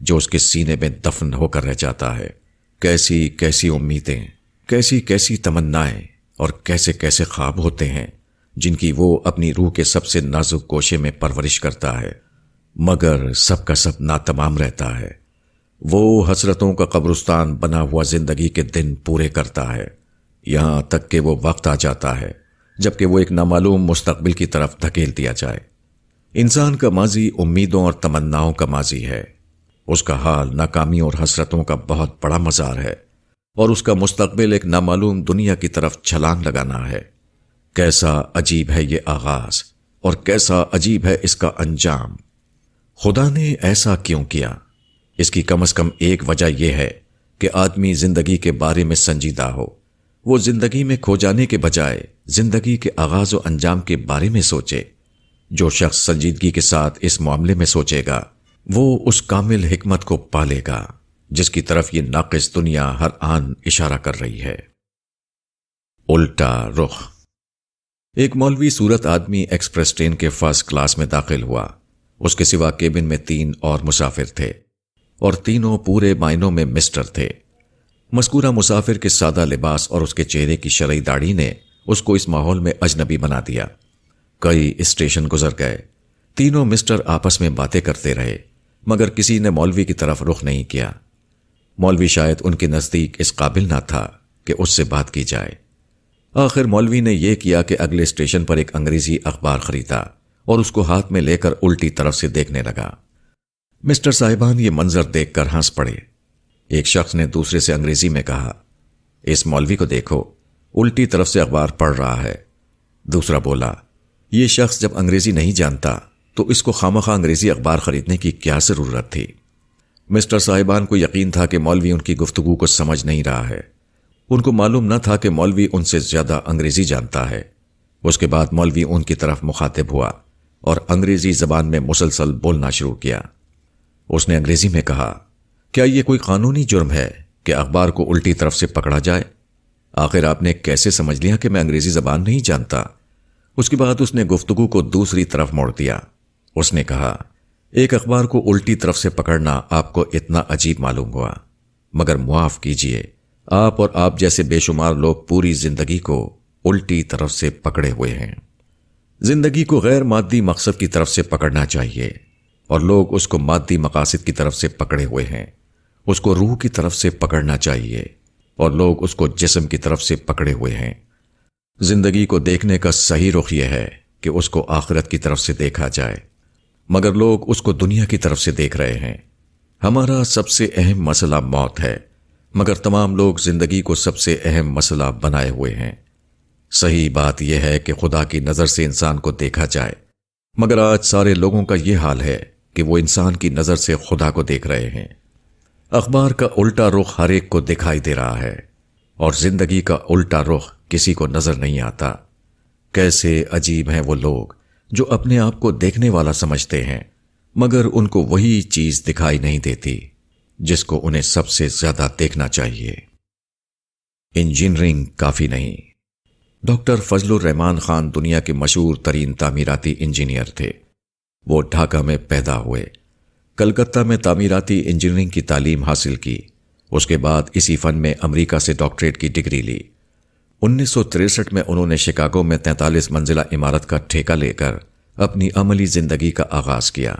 جو اس کے سینے میں دفن ہو کر رہ جاتا ہے۔ کیسی کیسی امیدیں، کیسی کیسی تمنائیں اور کیسے کیسے خواب ہوتے ہیں جن کی وہ اپنی روح کے سب سے نازک کوشے میں پرورش کرتا ہے، مگر سب کا سب ناتمام رہتا ہے۔ وہ حسرتوں کا قبرستان بنا ہوا زندگی کے دن پورے کرتا ہے، یہاں تک کہ وہ وقت آ جاتا ہے جبکہ وہ ایک نامعلوم مستقبل کی طرف دھکیل دیا جائے۔ انسان کا ماضی امیدوں اور تمناؤں کا ماضی ہے۔ اس کا حال ناکامی اور حسرتوں کا بہت بڑا مزار ہے اور اس کا مستقبل ایک نامعلوم دنیا کی طرف چھلانگ لگانا ہے۔ کیسا عجیب ہے یہ آغاز اور کیسا عجیب ہے اس کا انجام۔ خدا نے ایسا کیوں کیا؟ اس کی کم از کم ایک وجہ یہ ہے کہ آدمی زندگی کے بارے میں سنجیدہ ہو۔ وہ زندگی میں کھو جانے کے بجائے زندگی کے آغاز و انجام کے بارے میں سوچے۔ جو شخص سنجیدگی کے ساتھ اس معاملے میں سوچے گا وہ اس کامل حکمت کو پالے گا، جس کی طرف یہ ناقص دنیا ہر آن اشارہ کر رہی ہے۔ الٹا رخ۔ ایک مولوی صورت آدمی ایکسپریس ٹرین کے فرسٹ کلاس میں داخل ہوا۔ اس کے سوا کیبن میں تین اور مسافر تھے اور تینوں پورے معنوں میں مسٹر تھے۔ مذکورہ مسافر کے سادہ لباس اور اس کے چہرے کی شرعی داڑھی نے اس کو اس ماحول میں اجنبی بنا دیا۔ کئی اسٹیشن گزر گئے۔ تینوں مسٹر آپس میں باتیں کرتے رہے۔ مگر کسی نے مولوی کی طرف رخ نہیں کیا۔ مولوی شاید ان کے نزدیک اس قابل نہ تھا کہ اس سے بات کی جائے۔ آخر مولوی نے یہ کیا کہ اگلے اسٹیشن پر ایک انگریزی اخبار خریدا اور اس کو ہاتھ میں لے کر الٹی طرف سے دیکھنے لگا۔ مسٹر صاحبان، یہ منظر دیکھ کر ہنس پڑے۔ ایک شخص نے دوسرے سے انگریزی میں کہا، اس مولوی کو دیکھو، الٹی طرف سے اخبار پڑھ رہا ہے۔ دوسرا بولا، یہ شخص جب انگریزی نہیں جانتا تو اس کو خامخواہ انگریزی اخبار خریدنے کی کیا ضرورت تھی۔ مسٹر صاحبان کو یقین تھا کہ مولوی ان کی گفتگو کو سمجھ نہیں رہا ہے۔ ان کو معلوم نہ تھا کہ مولوی ان سے زیادہ انگریزی جانتا ہے۔ اس کے بعد مولوی ان کی طرف مخاطب ہوا اور انگریزی زبان میں مسلسل بولنا شروع کیا۔ اس نے انگریزی میں کہا، کیا یہ کوئی قانونی جرم ہے کہ اخبار کو الٹی طرف سے پکڑا جائے؟ آخر آپ نے کیسے سمجھ لیا کہ میں انگریزی زبان نہیں جانتا؟ اس کے بعد اس نے گفتگو کو دوسری طرف موڑ دیا۔ اس نے کہا، ایک اخبار کو الٹی طرف سے پکڑنا آپ کو اتنا عجیب معلوم ہوا۔ مگر معاف کیجیے، آپ اور آپ جیسے بے شمار لوگ پوری زندگی کو الٹی طرف سے پکڑے ہوئے ہیں۔ زندگی کو غیر مادی مقصد کی طرف سے پکڑنا چاہیے، اور لوگ اس کو مادی مقاصد کی طرف سے پکڑے ہوئے ہیں۔ اس کو روح کی طرف سے پکڑنا چاہیے، اور لوگ اس کو جسم کی طرف سے پکڑے ہوئے ہیں۔ زندگی کو دیکھنے کا صحیح رخ یہ ہے کہ اس کو آخرت کی طرف سے دیکھا جائے۔ مگر لوگ اس کو دنیا کی طرف سے دیکھ رہے ہیں۔ ہمارا سب سے اہم مسئلہ موت ہے، مگر تمام لوگ زندگی کو سب سے اہم مسئلہ بنائے ہوئے ہیں۔ صحیح بات یہ ہے کہ خدا کی نظر سے انسان کو دیکھا جائے۔ مگر آج سارے لوگوں کا یہ حال ہے کہ وہ انسان کی نظر سے خدا کو دیکھ رہے ہیں۔ اخبار کا الٹا رخ ہر ایک کو دکھائی دے رہا ہے، اور زندگی کا الٹا رخ کسی کو نظر نہیں آتا۔ کیسے عجیب ہیں وہ لوگ۔ جو اپنے آپ کو دیکھنے والا سمجھتے ہیں، مگر ان کو وہی چیز دکھائی نہیں دیتی، جس کو انہیں سب سے زیادہ دیکھنا چاہیے۔ انجینئرنگ کافی نہیں۔ ڈاکٹر فضل الرحمان خان دنیا کے مشہور ترین تعمیراتی انجینئر تھے۔ وہ ڈھاکہ میں پیدا ہوئے۔ کلکتہ میں تعمیراتی انجینئرنگ کی تعلیم حاصل کی۔ اس کے بعد اسی فن میں امریکہ سے ڈاکٹریٹ کی ڈگری لی۔ انیس سو تریسٹھ میں انہوں نے شکاگو میں تینتالیس منزلہ عمارت کا ٹھیکہ لے کر اپنی عملی زندگی کا آغاز کیا۔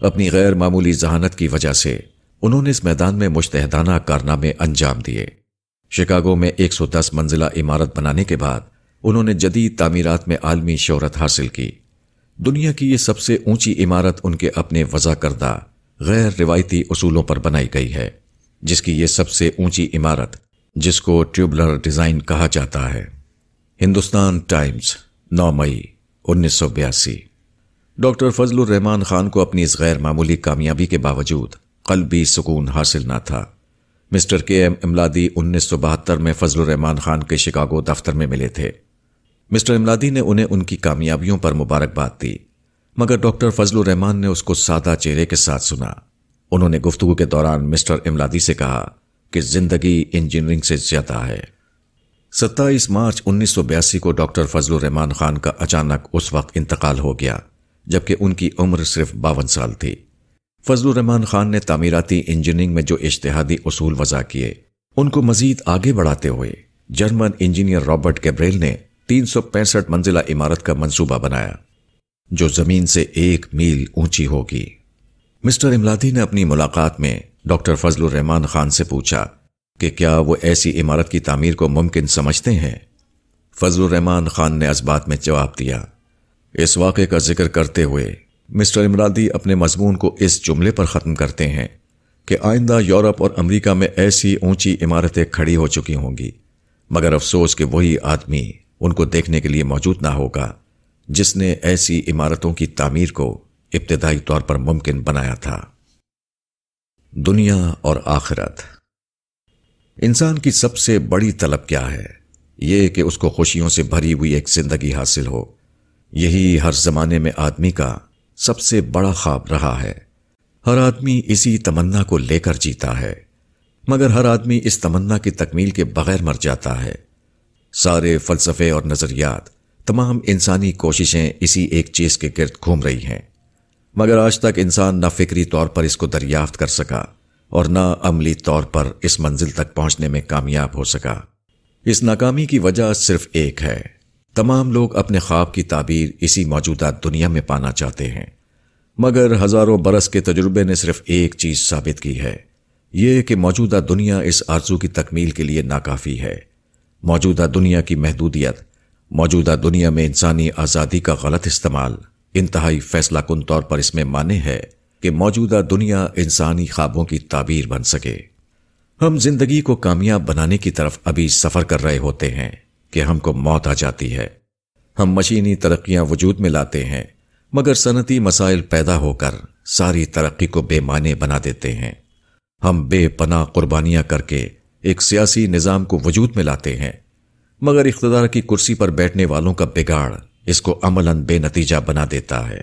اپنی غیر معمولی ذہانت کی وجہ سے انہوں نے اس میدان میں مشتحدانہ کارنامے انجام دیے۔ شکاگو میں ایک سو دس منزلہ عمارت بنانے کے بعد انہوں نے جدید تعمیرات میں عالمی شہرت حاصل کی۔ دنیا کی یہ سب سے اونچی عمارت ان کے اپنے وضع کردہ غیر روایتی اصولوں پر بنائی گئی ہے، جس کی یہ سب سے اونچی عمارت جس کو ٹیوبلر ڈیزائن کہا جاتا ہے۔ ہندوستان ٹائمز، نو مئی انیس سو بیاسی۔ ڈاکٹر فضل الرحمان خان کو اپنی اس غیر معمولی کامیابی کے باوجود قلبی سکون حاصل نہ تھا۔ مسٹر کے ایم املادی انیس سو بہتر میں فضل الرحمان خان کے شکاگو دفتر میں ملے تھے۔ مسٹر املادی نے انہیں ان کی کامیابیوں پر مبارکباد دی۔ مگر ڈاکٹر فضل الرحمان نے اس کو سادہ چہرے کے ساتھ سنا۔ انہوں نے گفتگو کے دوران مسٹر املادی سے کہا کہ زندگی انجینئرنگ سے زیادہ ہے۔ ستائیس مارچ انیس سو بیاسی کو ڈاکٹر فضل الرحمان خان کا اچانک اس وقت انتقال ہو گیا، جبکہ ان کی عمر صرف باون سال تھی۔ فضل الرحمان خان نے تعمیراتی انجینئرنگ میں جو اشتہادی اصول وضع کیے، ان کو مزید آگے بڑھاتے ہوئے جرمن انجینئر رابرٹ کیبریل نے تین سو پینسٹھ منزلہ عمارت کا منصوبہ بنایا، جو زمین سے ایک میل اونچی ہوگی۔ مسٹر املادی نے اپنی ملاقات میں ڈاکٹر فضل الرحمان خان سے پوچھا کہ کیا وہ ایسی عمارت کی تعمیر کو ممکن سمجھتے ہیں؟ فضل الرحمان خان نے اس بات میں جواب دیا، اس واقعے کا ذکر کرتے ہوئے مسٹر امرادی اپنے مضمون کو اس جملے پر ختم کرتے ہیں کہ آئندہ یورپ اور امریکہ میں ایسی اونچی عمارتیں کھڑی ہو چکی ہوں گی، مگر افسوس کہ وہی آدمی ان کو دیکھنے کے لیے موجود نہ ہوگا جس نے ایسی عمارتوں کی تعمیر کو ابتدائی طور پر ممکن بنایا تھا۔ دنیا اور آخرت۔ انسان کی سب سے بڑی طلب کیا ہے؟ یہ کہ اس کو خوشیوں سے بھری ہوئی ایک زندگی حاصل ہو۔ یہی ہر زمانے میں آدمی کا سب سے بڑا خواب رہا ہے۔ ہر آدمی اسی تمنا کو لے کر جیتا ہے۔ مگر ہر آدمی اس تمنا کی تکمیل کے بغیر مر جاتا ہے۔ سارے فلسفے اور نظریات، تمام انسانی کوششیں اسی ایک چیز کے گرد گھوم رہی ہیں۔ مگر آج تک انسان نہ فکری طور پر اس کو دریافت کر سکا اور نہ عملی طور پر اس منزل تک پہنچنے میں کامیاب ہو سکا۔ اس ناکامی کی وجہ صرف ایک ہے۔ تمام لوگ اپنے خواب کی تعبیر اسی موجودہ دنیا میں پانا چاہتے ہیں۔ مگر ہزاروں برس کے تجربے نے صرف ایک چیز ثابت کی ہے۔ یہ کہ موجودہ دنیا اس آرزو کی تکمیل کے لیے ناکافی ہے۔ موجودہ دنیا کی محدودیت، موجودہ دنیا میں انسانی آزادی کا غلط استعمال۔ انتہائی فیصلہ کن طور پر اس میں مانے ہے کہ موجودہ دنیا انسانی خوابوں کی تعبیر بن سکے۔ ہم زندگی کو کامیاب بنانے کی طرف ابھی سفر کر رہے ہوتے ہیں کہ ہم کو موت آ جاتی ہے۔ ہم مشینی ترقیاں وجود میں لاتے ہیں، مگر صنعتی مسائل پیدا ہو کر ساری ترقی کو بے معنی بنا دیتے ہیں۔ ہم بے پناہ قربانیاں کر کے ایک سیاسی نظام کو وجود میں لاتے ہیں، مگر اقتدار کی کرسی پر بیٹھنے والوں کا بگاڑ اس کو عملاً بے نتیجہ بنا دیتا ہے۔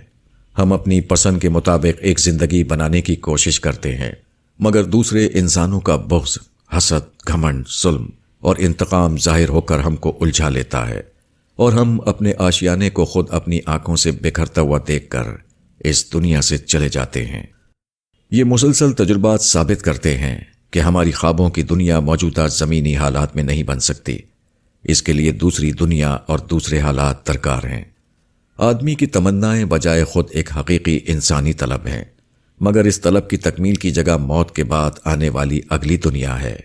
ہم اپنی پسند کے مطابق ایک زندگی بنانے کی کوشش کرتے ہیں، مگر دوسرے انسانوں کا بغض، حسد، گھمنڈ، ظلم اور انتقام ظاہر ہو کر ہم کو الجھا لیتا ہے۔ اور ہم اپنے آشیانے کو خود اپنی آنکھوں سے بکھرتا ہوا دیکھ کر اس دنیا سے چلے جاتے ہیں۔ یہ مسلسل تجربات ثابت کرتے ہیں کہ ہماری خوابوں کی دنیا موجودہ زمینی حالات میں نہیں بن سکتی۔ اس کے لیے دوسری دنیا اور دوسرے حالات درکار ہیں۔ آدمی کی تمنائیں بجائے خود ایک حقیقی انسانی طلب ہیں، مگر اس طلب کی تکمیل کی جگہ موت کے بعد آنے والی اگلی دنیا ہے،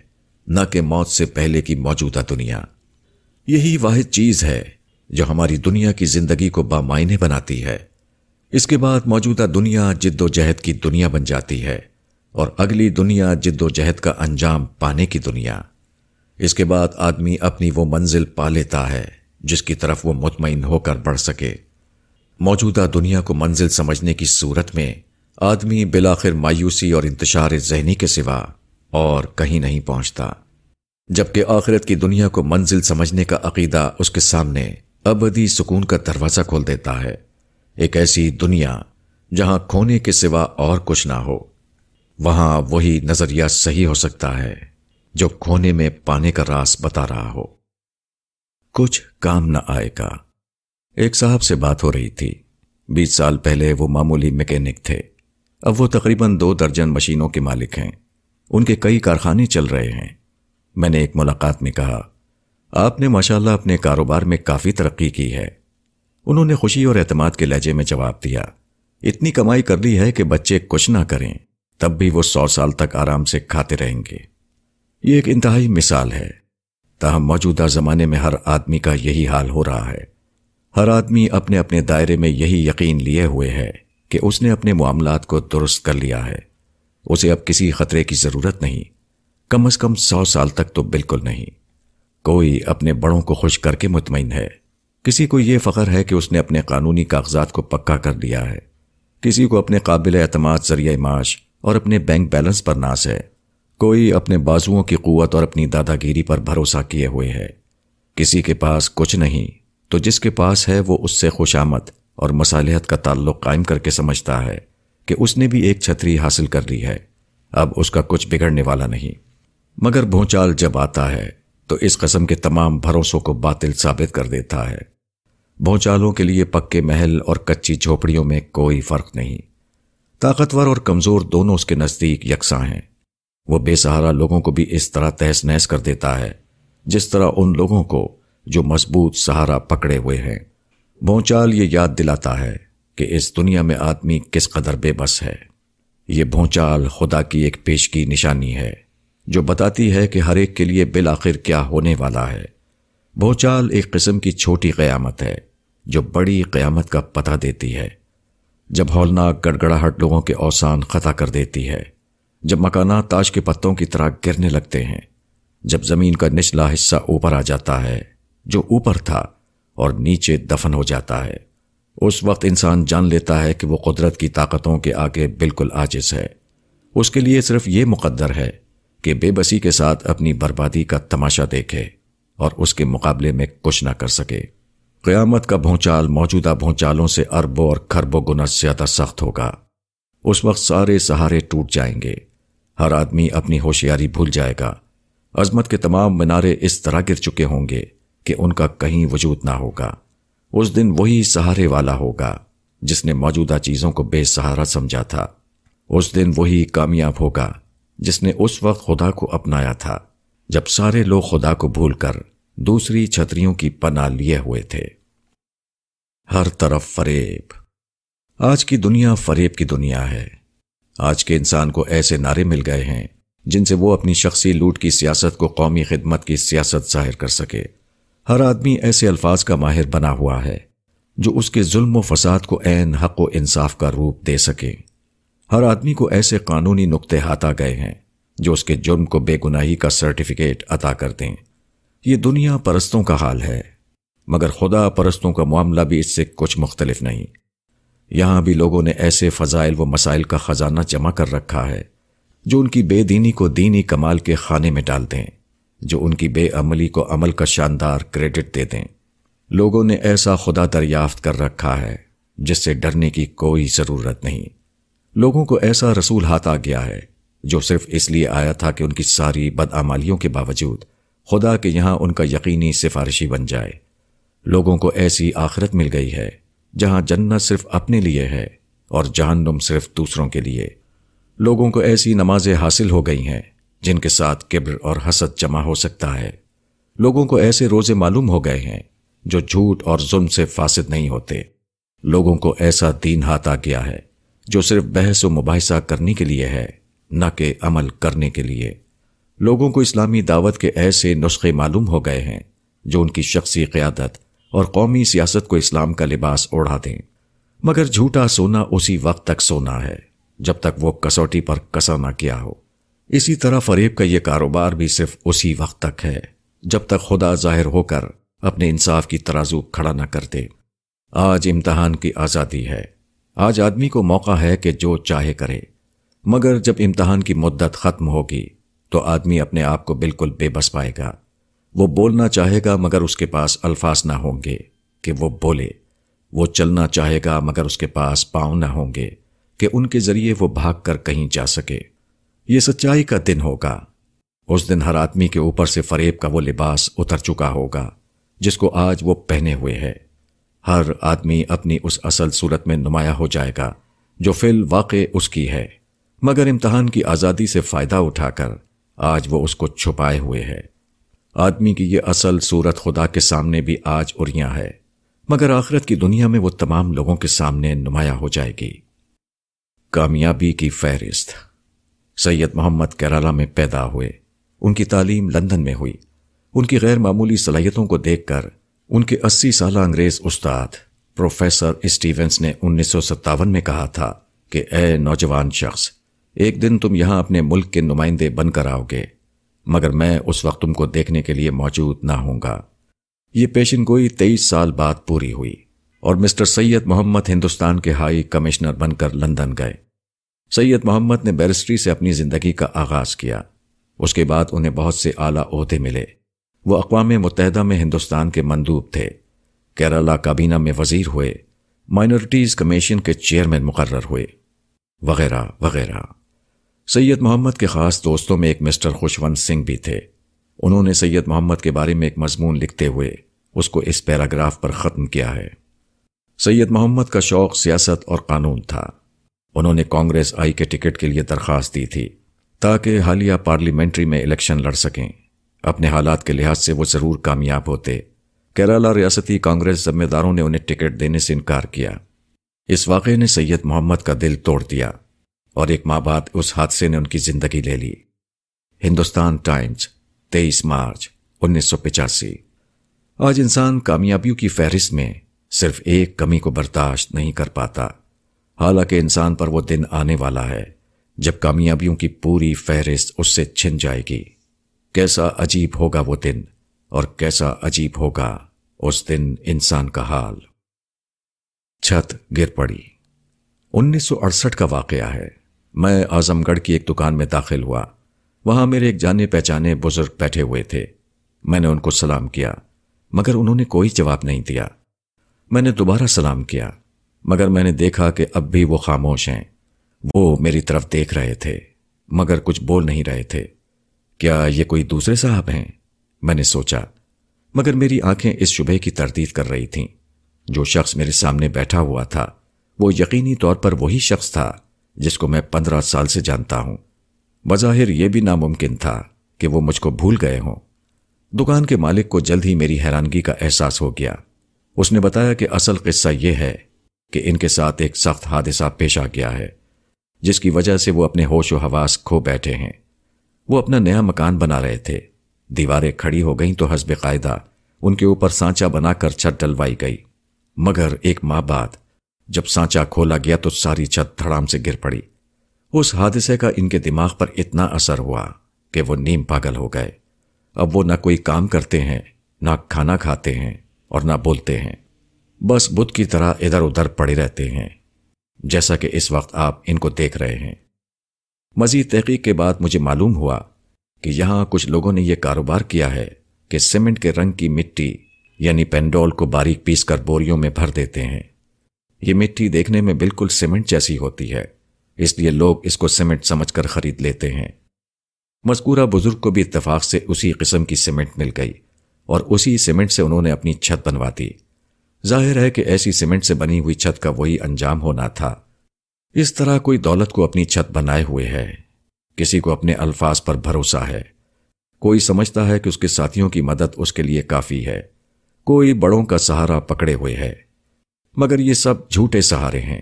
نہ کہ موت سے پہلے کی موجودہ دنیا۔ یہی واحد چیز ہے جو ہماری دنیا کی زندگی کو بامائنے بناتی ہے۔ اس کے بعد موجودہ دنیا جد و جہد کی دنیا بن جاتی ہے اور اگلی دنیا جد و جہد کا انجام پانے کی دنیا۔ اس کے بعد آدمی اپنی وہ منزل پا لیتا ہے، جس کی طرف وہ مطمئن ہو کر بڑھ سکے۔ موجودہ دنیا کو منزل سمجھنے کی صورت میں آدمی بلاخر مایوسی اور انتشار ذہنی کے سوا اور کہیں نہیں پہنچتا۔ جبکہ آخرت کی دنیا کو منزل سمجھنے کا عقیدہ اس کے سامنے ابدی سکون کا دروازہ کھول دیتا ہے۔ ایک ایسی دنیا جہاں کھونے کے سوا اور کچھ نہ ہو، وہاں وہی نظریہ صحیح ہو سکتا ہے۔ جو کھونے میں پانے کا راس بتا رہا ہو۔ کچھ کام نہ آئے گا۔ ایک صاحب سے بات ہو رہی تھی۔ بیس سال پہلے وہ معمولی میکینک تھے۔ اب وہ تقریباً دو درجن مشینوں کے مالک ہیں۔ ان کے کئی کارخانے چل رہے ہیں۔ میں نے ایک ملاقات میں کہا، آپ نے ماشاءاللہ اپنے کاروبار میں کافی ترقی کی ہے۔ انہوں نے خوشی اور اعتماد کے لہجے میں جواب دیا، اتنی کمائی کر لی ہے کہ بچے کچھ نہ کریں۔ تب بھی وہ سو سال تک آرام سے کھاتے رہیں گے۔ یہ ایک انتہائی مثال ہے۔ تاہم، موجودہ زمانے میں ہر آدمی کا یہی حال ہو رہا ہے۔ ہر آدمی اپنے اپنے دائرے میں یہی یقین لیے ہوئے ہے کہ اس نے اپنے معاملات کو درست کر لیا ہے۔ اسے اب کسی خطرے کی ضرورت نہیں۔ کم از کم سو سال تک تو بالکل نہیں۔ کوئی اپنے بڑوں کو خوش کر کے مطمئن ہے۔ کسی کو یہ فخر ہے کہ اس نے اپنے قانونی کاغذات کو پکا کر دیا ہے۔ کسی کو اپنے قابل اعتماد ذریعہ معاش اور اپنے بینک بیلنس پر ناز ہے۔ کوئی اپنے بازوؤں کی قوت اور اپنی دادا گیری پر بھروسہ کیے ہوئے ہے۔ کسی کے پاس کچھ نہیں، تو جس کے پاس ہے وہ اس سے خوشامت اور مصالحت کا تعلق قائم کر کے سمجھتا ہے کہ اس نے بھی ایک چھتری حاصل کر لی ہے۔ اب اس کا کچھ بگڑنے والا نہیں۔ مگر بھونچال جب آتا ہے، تو اس قسم کے تمام بھروسوں کو باطل ثابت کر دیتا ہے۔ بھونچالوں کے لیے پکے محل اور کچی جھوپڑیوں میں کوئی فرق نہیں۔ طاقتور اور کمزور دونوں اس کے نزدیک یکساں ہیں۔ وہ بے سہارا لوگوں کو بھی اس طرح تہس نہس کر دیتا ہے، جس طرح ان لوگوں کو جو مضبوط سہارا پکڑے ہوئے ہیں۔ بھونچال یہ یاد دلاتا ہے کہ اس دنیا میں آدمی کس قدر بے بس ہے۔ یہ بھونچال خدا کی ایک پیش کی نشانی ہے، جو بتاتی ہے کہ ہر ایک کے لیے بالآخر کیا ہونے والا ہے۔ بھوچال ایک قسم کی چھوٹی قیامت ہے، جو بڑی قیامت کا پتہ دیتی ہے۔ جب ہولناک گڑگڑاہٹ لوگوں کے اوسان خطا کر دیتی ہے جب مکانات تاش کے پتوں کی طرح گرنے لگتے ہیں، جب زمین کا نچلا حصہ اوپر آ جاتا ہے، جو اوپر تھا اور نیچے دفن ہو جاتا ہے۔ اس وقت انسان جان لیتا ہے کہ وہ قدرت کی طاقتوں کے آگے بالکل آجز ہے۔ اس کے لیے صرف یہ مقدر ہے کہ بے بسی کے ساتھ اپنی بربادی کا تماشا دیکھے اور اس کے مقابلے میں کچھ نہ کر سکے۔ قیامت کا بھونچال موجودہ بھونچالوں سے اربوں اور کھربوں گنا زیادہ سخت ہوگا۔ اس وقت سارے سہارے ٹوٹ جائیں گے۔ ہر آدمی اپنی ہوشیاری بھول جائے گا۔ عظمت کے تمام منارے اس طرح گر چکے ہوں گے کہ ان کا کہیں وجود نہ ہوگا۔ اس دن وہی سہارے والا ہوگا جس نے موجودہ چیزوں کو بے سہارا سمجھا تھا۔ اس دن وہی کامیاب ہوگا جس نے اس وقت خدا کو اپنایا تھا۔ جب سارے لوگ خدا کو بھول کر دوسری چھتریوں کی پناہ لیے ہوئے تھے۔ ہر طرف فریب۔ آج کی دنیا فریب کی دنیا ہے۔ آج کے انسان کو ایسے نعرے مل گئے ہیں جن سے وہ اپنی شخصی لوٹ کی سیاست کو قومی خدمت کی سیاست ظاہر کر سکے۔ ہر آدمی ایسے الفاظ کا ماہر بنا ہوا ہے جو اس کے ظلم و فساد کو عین حق و انصاف کا روپ دے سکے۔ ہر آدمی کو ایسے قانونی نقطے ہاتھ آ گئے ہیں جو اس کے جرم کو بے گناہی کا سرٹیفکیٹ عطا کر دیں۔ یہ دنیا پرستوں کا حال ہے، مگر خدا پرستوں کا معاملہ بھی اس سے کچھ مختلف نہیں۔ یہاں بھی لوگوں نے ایسے فضائل و مسائل کا خزانہ جمع کر رکھا ہے جو ان کی بے دینی کو دینی کمال کے خانے میں ڈال دیں، جو ان کی بے عملی کو عمل کا شاندار کریڈٹ دے دیں۔ لوگوں نے ایسا خدا دریافت کر رکھا ہے جس سے ڈرنے کی کوئی ضرورت نہیں۔ لوگوں کو ایسا رسول ہاتھ آ گیا ہے جو صرف اس لیے آیا تھا کہ ان کی ساری بدعمالیوں کے باوجود خدا کے یہاں ان کا یقینی سفارشی بن جائے۔ لوگوں کو ایسی آخرت مل گئی ہے۔ جہاں جنت صرف اپنے لیے ہے اور جہنم صرف دوسروں کے لیے۔ لوگوں کو ایسی نمازیں حاصل ہو گئی ہیں جن کے ساتھ کبر اور حسد جمع ہو سکتا ہے۔ لوگوں کو ایسے روزے معلوم ہو گئے ہیں جو جھوٹ اور ظلم سے فاسد نہیں ہوتے۔ لوگوں کو ایسا دین ہاتھ آ گیا ہے جو صرف بحث و مباحثہ کرنے کے لیے ہے، نہ کہ عمل کرنے کے لیے۔ لوگوں کو اسلامی دعوت کے ایسے نسخے معلوم ہو گئے ہیں جو ان کی شخصی قیادت اور قومی سیاست کو اسلام کا لباس اوڑھا دیں۔ مگر جھوٹا سونا اسی وقت تک سونا ہے، جب تک وہ کسوٹی پر کسا نہ کیا ہو۔ اسی طرح فریب کا یہ کاروبار بھی صرف اسی وقت تک ہے، جب تک خدا ظاہر ہو کر اپنے انصاف کی ترازو کھڑا نہ کر دے۔ آج امتحان کی آزادی ہے۔ آج آدمی کو موقع ہے کہ جو چاہے کرے۔ مگر جب امتحان کی مدت ختم ہوگی تو آدمی اپنے آپ کو بالکل بے بس پائے گا۔ وہ بولنا چاہے گا مگر اس کے پاس الفاظ نہ ہوں گے کہ وہ بولے۔ وہ چلنا چاہے گا مگر اس کے پاس پاؤں نہ ہوں گے کہ ان کے ذریعے وہ بھاگ کر کہیں جا سکے۔ یہ سچائی کا دن ہوگا۔ اس دن ہر آدمی کے اوپر سے فریب کا وہ لباس اتر چکا ہوگا جس کو آج وہ پہنے ہوئے ہے۔ ہر آدمی اپنی اس اصل صورت میں نمایاں ہو جائے گا جو فی الواقع اس کی ہے۔ مگر امتحان کی آزادی سے فائدہ اٹھا کر آج وہ اس کو چھپائے ہوئے ہے۔ آدمی کی یہ اصل صورت خدا کے سامنے بھی آج اریاں ہے، مگر آخرت کی دنیا میں وہ تمام لوگوں کے سامنے نمایاں ہو جائے گی۔ کامیابی کی فہرست۔ سید محمد کیرالہ میں پیدا ہوئے۔ ان کی تعلیم لندن میں ہوئی۔ ان کی غیر معمولی صلاحیتوں کو دیکھ کر ان کے اسی سالہ انگریز استاد پروفیسر اسٹیونس نے انیس سو ستاون میں کہا تھا کہ اے نوجوان شخص، ایک دن تم یہاں اپنے ملک کے نمائندے بن کر آؤ گے۔ مگر میں اس وقت تم کو دیکھنے کے لیے موجود نہ ہوں گا۔ یہ پیشن گوئی تیئیس سال بعد پوری ہوئی اور مسٹر سید محمد ہندوستان کے ہائی کمشنر بن کر لندن گئے۔ سید محمد نے بیرسٹری سے اپنی زندگی کا آغاز کیا۔ اس کے بعد انہیں بہت سے اعلیٰ عہدے ملے۔ وہ اقوام متحدہ میں ہندوستان کے مندوب تھے۔ کیرلا کابینہ میں وزیر ہوئے۔ مائنورٹیز کمیشن کے چیئرمین مقرر ہوئے۔ وغیرہ وغیرہ۔ سید محمد کے خاص دوستوں میں ایک مسٹر خوشونت سنگھ بھی تھے۔ انہوں نے سید محمد کے بارے میں ایک مضمون لکھتے ہوئے اس کو اس پیراگراف پر ختم کیا ہے۔ سید محمد کا شوق سیاست اور قانون تھا۔ انہوں نے کانگریس آئی کے ٹکٹ کے لیے درخواست دی تھی تاکہ حالیہ پارلیمنٹری میں الیکشن لڑ سکیں۔ اپنے حالات کے لحاظ سے وہ ضرور کامیاب ہوتے۔ کیرالہ ریاستی کانگریس ذمہ داروں نے انہیں ٹکٹ دینے سے انکار کیا۔ اس واقعے نے سید محمد کا دل توڑ دیا۔ اور ایک ماہ بعد اس حادثے نے ان کی زندگی لے لی۔ ہندوستان ٹائمز، تیئیس مارچ، انیس سو پچاسی۔ آج انسان کامیابیوں کی فہرست میں صرف ایک کمی کو برداشت نہیں کر پاتا۔ حالانکہ انسان پر وہ دن آنے والا ہے جب کامیابیوں کی پوری فہرست اس سے چھن جائے گی۔ کیسا عجیب ہوگا وہ دن اور کیسا عجیب ہوگا اس دن انسان کا حال۔ چھت گر پڑی۔ انیس سو اڑسٹھ کا واقعہ ہے۔ میں اعظم گڑھ کی ایک دکان میں داخل ہوا۔ وہاں میرے ایک جانے پہچانے بزرگ بیٹھے ہوئے تھے۔ میں نے ان کو سلام کیا، مگر انہوں نے کوئی جواب نہیں دیا۔ میں نے دوبارہ سلام کیا، مگر میں نے دیکھا کہ اب بھی وہ خاموش ہیں۔ وہ میری طرف دیکھ رہے تھے، مگر کچھ بول نہیں رہے تھے۔ کیا یہ کوئی دوسرے صاحب ہیں؟ میں نے سوچا، مگر میری آنکھیں اس شبے کی تردید کر رہی تھیں۔ جو شخص میرے سامنے بیٹھا ہوا تھا، وہ یقینی طور پر وہی شخص تھا۔ جس کو میں پندرہ سال سے جانتا ہوں۔ بظاہر یہ بھی ناممکن تھا کہ وہ مجھ کو بھول گئے ہوں۔ دکان کے مالک کو جلد ہی میری حیرانگی کا احساس ہو گیا۔ اس نے بتایا کہ اصل قصہ یہ ہے کہ ان کے ساتھ ایک سخت حادثہ پیش آ گیا ہے، جس کی وجہ سے وہ اپنے ہوش و حواس کھو بیٹھے ہیں۔ وہ اپنا نیا مکان بنا رہے تھے۔ دیواریں کھڑی ہو گئیں تو حسب قاعدہ ان کے اوپر سانچا بنا کر چھت ڈلوائی گئی۔ مگر ایک ماہ بعد جب سانچا کھولا گیا تو ساری چھت دھڑام سے گر پڑی۔ اس حادثے کا ان کے دماغ پر اتنا اثر ہوا کہ وہ نیم پاگل ہو گئے۔ اب وہ نہ کوئی کام کرتے ہیں، نہ کھانا کھاتے ہیں اور نہ بولتے ہیں۔ بس بدھ کی طرح ادھر ادھر پڑے رہتے ہیں، جیسا کہ اس وقت آپ ان کو دیکھ رہے ہیں۔ مزید تحقیق کے بعد مجھے معلوم ہوا کہ یہاں کچھ لوگوں نے یہ کاروبار کیا ہے کہ سیمنٹ کے رنگ کی مٹی یعنی پینڈول کو باریک پیس کر بوریوں میں بھر دیتے ہیں۔ یہ مٹی دیکھنے میں بالکل سیمنٹ جیسی ہوتی ہے، اس لیے لوگ اس کو سیمنٹ سمجھ کر خرید لیتے ہیں۔ مذکورہ بزرگ کو بھی اتفاق سے اسی قسم کی سیمنٹ مل گئی اور اسی سیمنٹ سے انہوں نے اپنی چھت بنوا دی۔ ظاہر ہے کہ ایسی سیمنٹ سے بنی ہوئی چھت کا وہی انجام ہونا تھا۔ اس طرح کوئی دولت کو اپنی چھت بنائے ہوئے ہے۔ کسی کو اپنے الفاظ پر بھروسہ ہے۔ کوئی سمجھتا ہے کہ اس کے ساتھیوں کی مدد اس کے لیے کافی ہے۔ کوئی بڑوں کا سہارا پکڑے ہوئے ہے۔ مگر یہ سب جھوٹے سہارے ہیں۔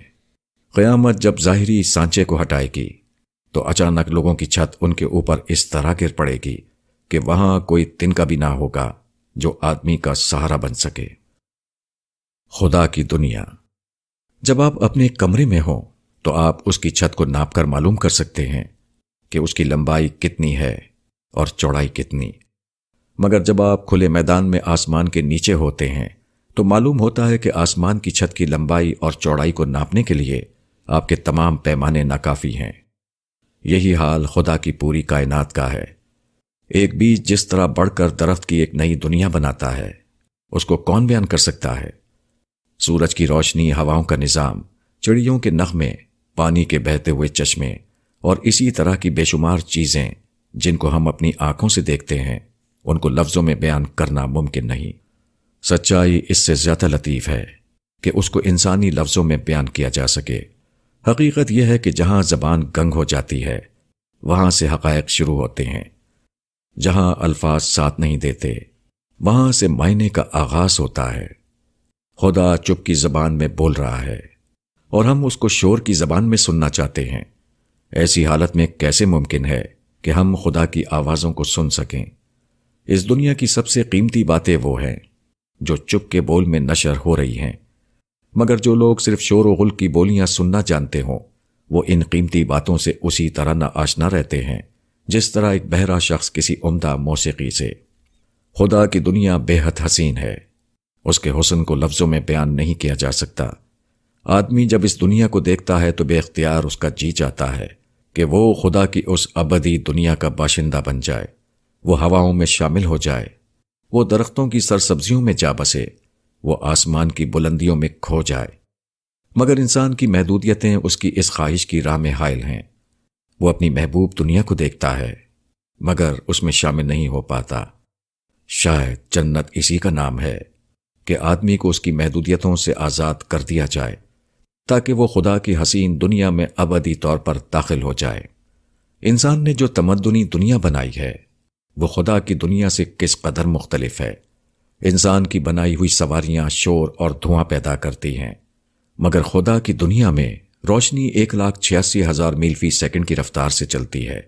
قیامت جب ظاہری سانچے کو ہٹائے گی، تو اچانک لوگوں کی چھت ان کے اوپر اس طرح گر پڑے گی کہ وہاں کوئی تن کا بھی نہ ہوگا جو آدمی کا سہارا بن سکے۔ خدا کی دنیا۔ جب آپ اپنے کمرے میں ہوں، تو آپ اس کی چھت کو ناپ کر معلوم کر سکتے ہیں کہ اس کی لمبائی کتنی ہے اور چوڑائی کتنی۔ مگر جب آپ کھلے میدان میں آسمان کے نیچے ہوتے ہیں تو معلوم ہوتا ہے کہ آسمان کی چھت کی لمبائی اور چوڑائی کو ناپنے کے لیے آپ کے تمام پیمانے ناکافی ہیں۔ یہی حال خدا کی پوری کائنات کا ہے۔ ایک بیج جس طرح بڑھ کر درخت کی ایک نئی دنیا بناتا ہے، اس کو کون بیان کر سکتا ہے؟ سورج کی روشنی، ہواؤں کا نظام، چڑیوں کے نغمے، پانی کے بہتے ہوئے چشمے، اور اسی طرح کی بے شمار چیزیں جن کو ہم اپنی آنکھوں سے دیکھتے ہیں، ان کو لفظوں میں بیان کرنا ممکن نہیں۔ سچائی اس سے زیادہ لطیف ہے کہ اس کو انسانی لفظوں میں بیان کیا جا سکے۔ حقیقت یہ ہے کہ جہاں زبان گنگ ہو جاتی ہے، وہاں سے حقائق شروع ہوتے ہیں۔ جہاں الفاظ ساتھ نہیں دیتے، وہاں سے معنی کا آغاز ہوتا ہے۔ خدا چپ کی زبان میں بول رہا ہے اور ہم اس کو شور کی زبان میں سننا چاہتے ہیں۔ ایسی حالت میں کیسے ممکن ہے کہ ہم خدا کی آوازوں کو سن سکیں؟ اس دنیا کی سب سے قیمتی باتیں وہ ہیں۔ جو چپ کے بول میں نشر ہو رہی ہیں۔ مگر جو لوگ صرف شور و غل کی بولیاں سننا جانتے ہوں، وہ ان قیمتی باتوں سے اسی طرح نہ آشنا رہتے ہیں، جس طرح ایک بہرا شخص کسی عمدہ موسیقی سے۔ خدا کی دنیا بے حد حسین ہے۔ اس کے حسن کو لفظوں میں بیان نہیں کیا جا سکتا۔ آدمی جب اس دنیا کو دیکھتا ہے تو بے اختیار اس کا جی چاہتا ہے کہ وہ خدا کی اس ابدی دنیا کا باشندہ بن جائے۔ وہ ہواؤں میں شامل ہو جائے۔ وہ درختوں کی سرسبزیوں میں جا بسے، وہ آسمان کی بلندیوں میں کھو جائے۔ مگر انسان کی محدودیتیں اس کی اس خواہش کی راہ میں حائل ہیں۔ وہ اپنی محبوب دنیا کو دیکھتا ہے، مگر اس میں شامل نہیں ہو پاتا۔ شاید جنت اسی کا نام ہے کہ آدمی کو اس کی محدودیتوں سے آزاد کر دیا جائے، تاکہ وہ خدا کی حسین دنیا میں ابدی طور پر داخل ہو جائے۔ انسان نے جو تمدنی دنیا بنائی ہے وہ خدا کی دنیا سے کس قدر مختلف ہے۔ انسان کی بنائی ہوئی سواریاں شور اور دھواں پیدا کرتی ہیں۔ مگر خدا کی دنیا میں روشنی ایک لاکھ چھیاسی ہزار میل فی سیکنڈ کی رفتار سے چلتی ہے۔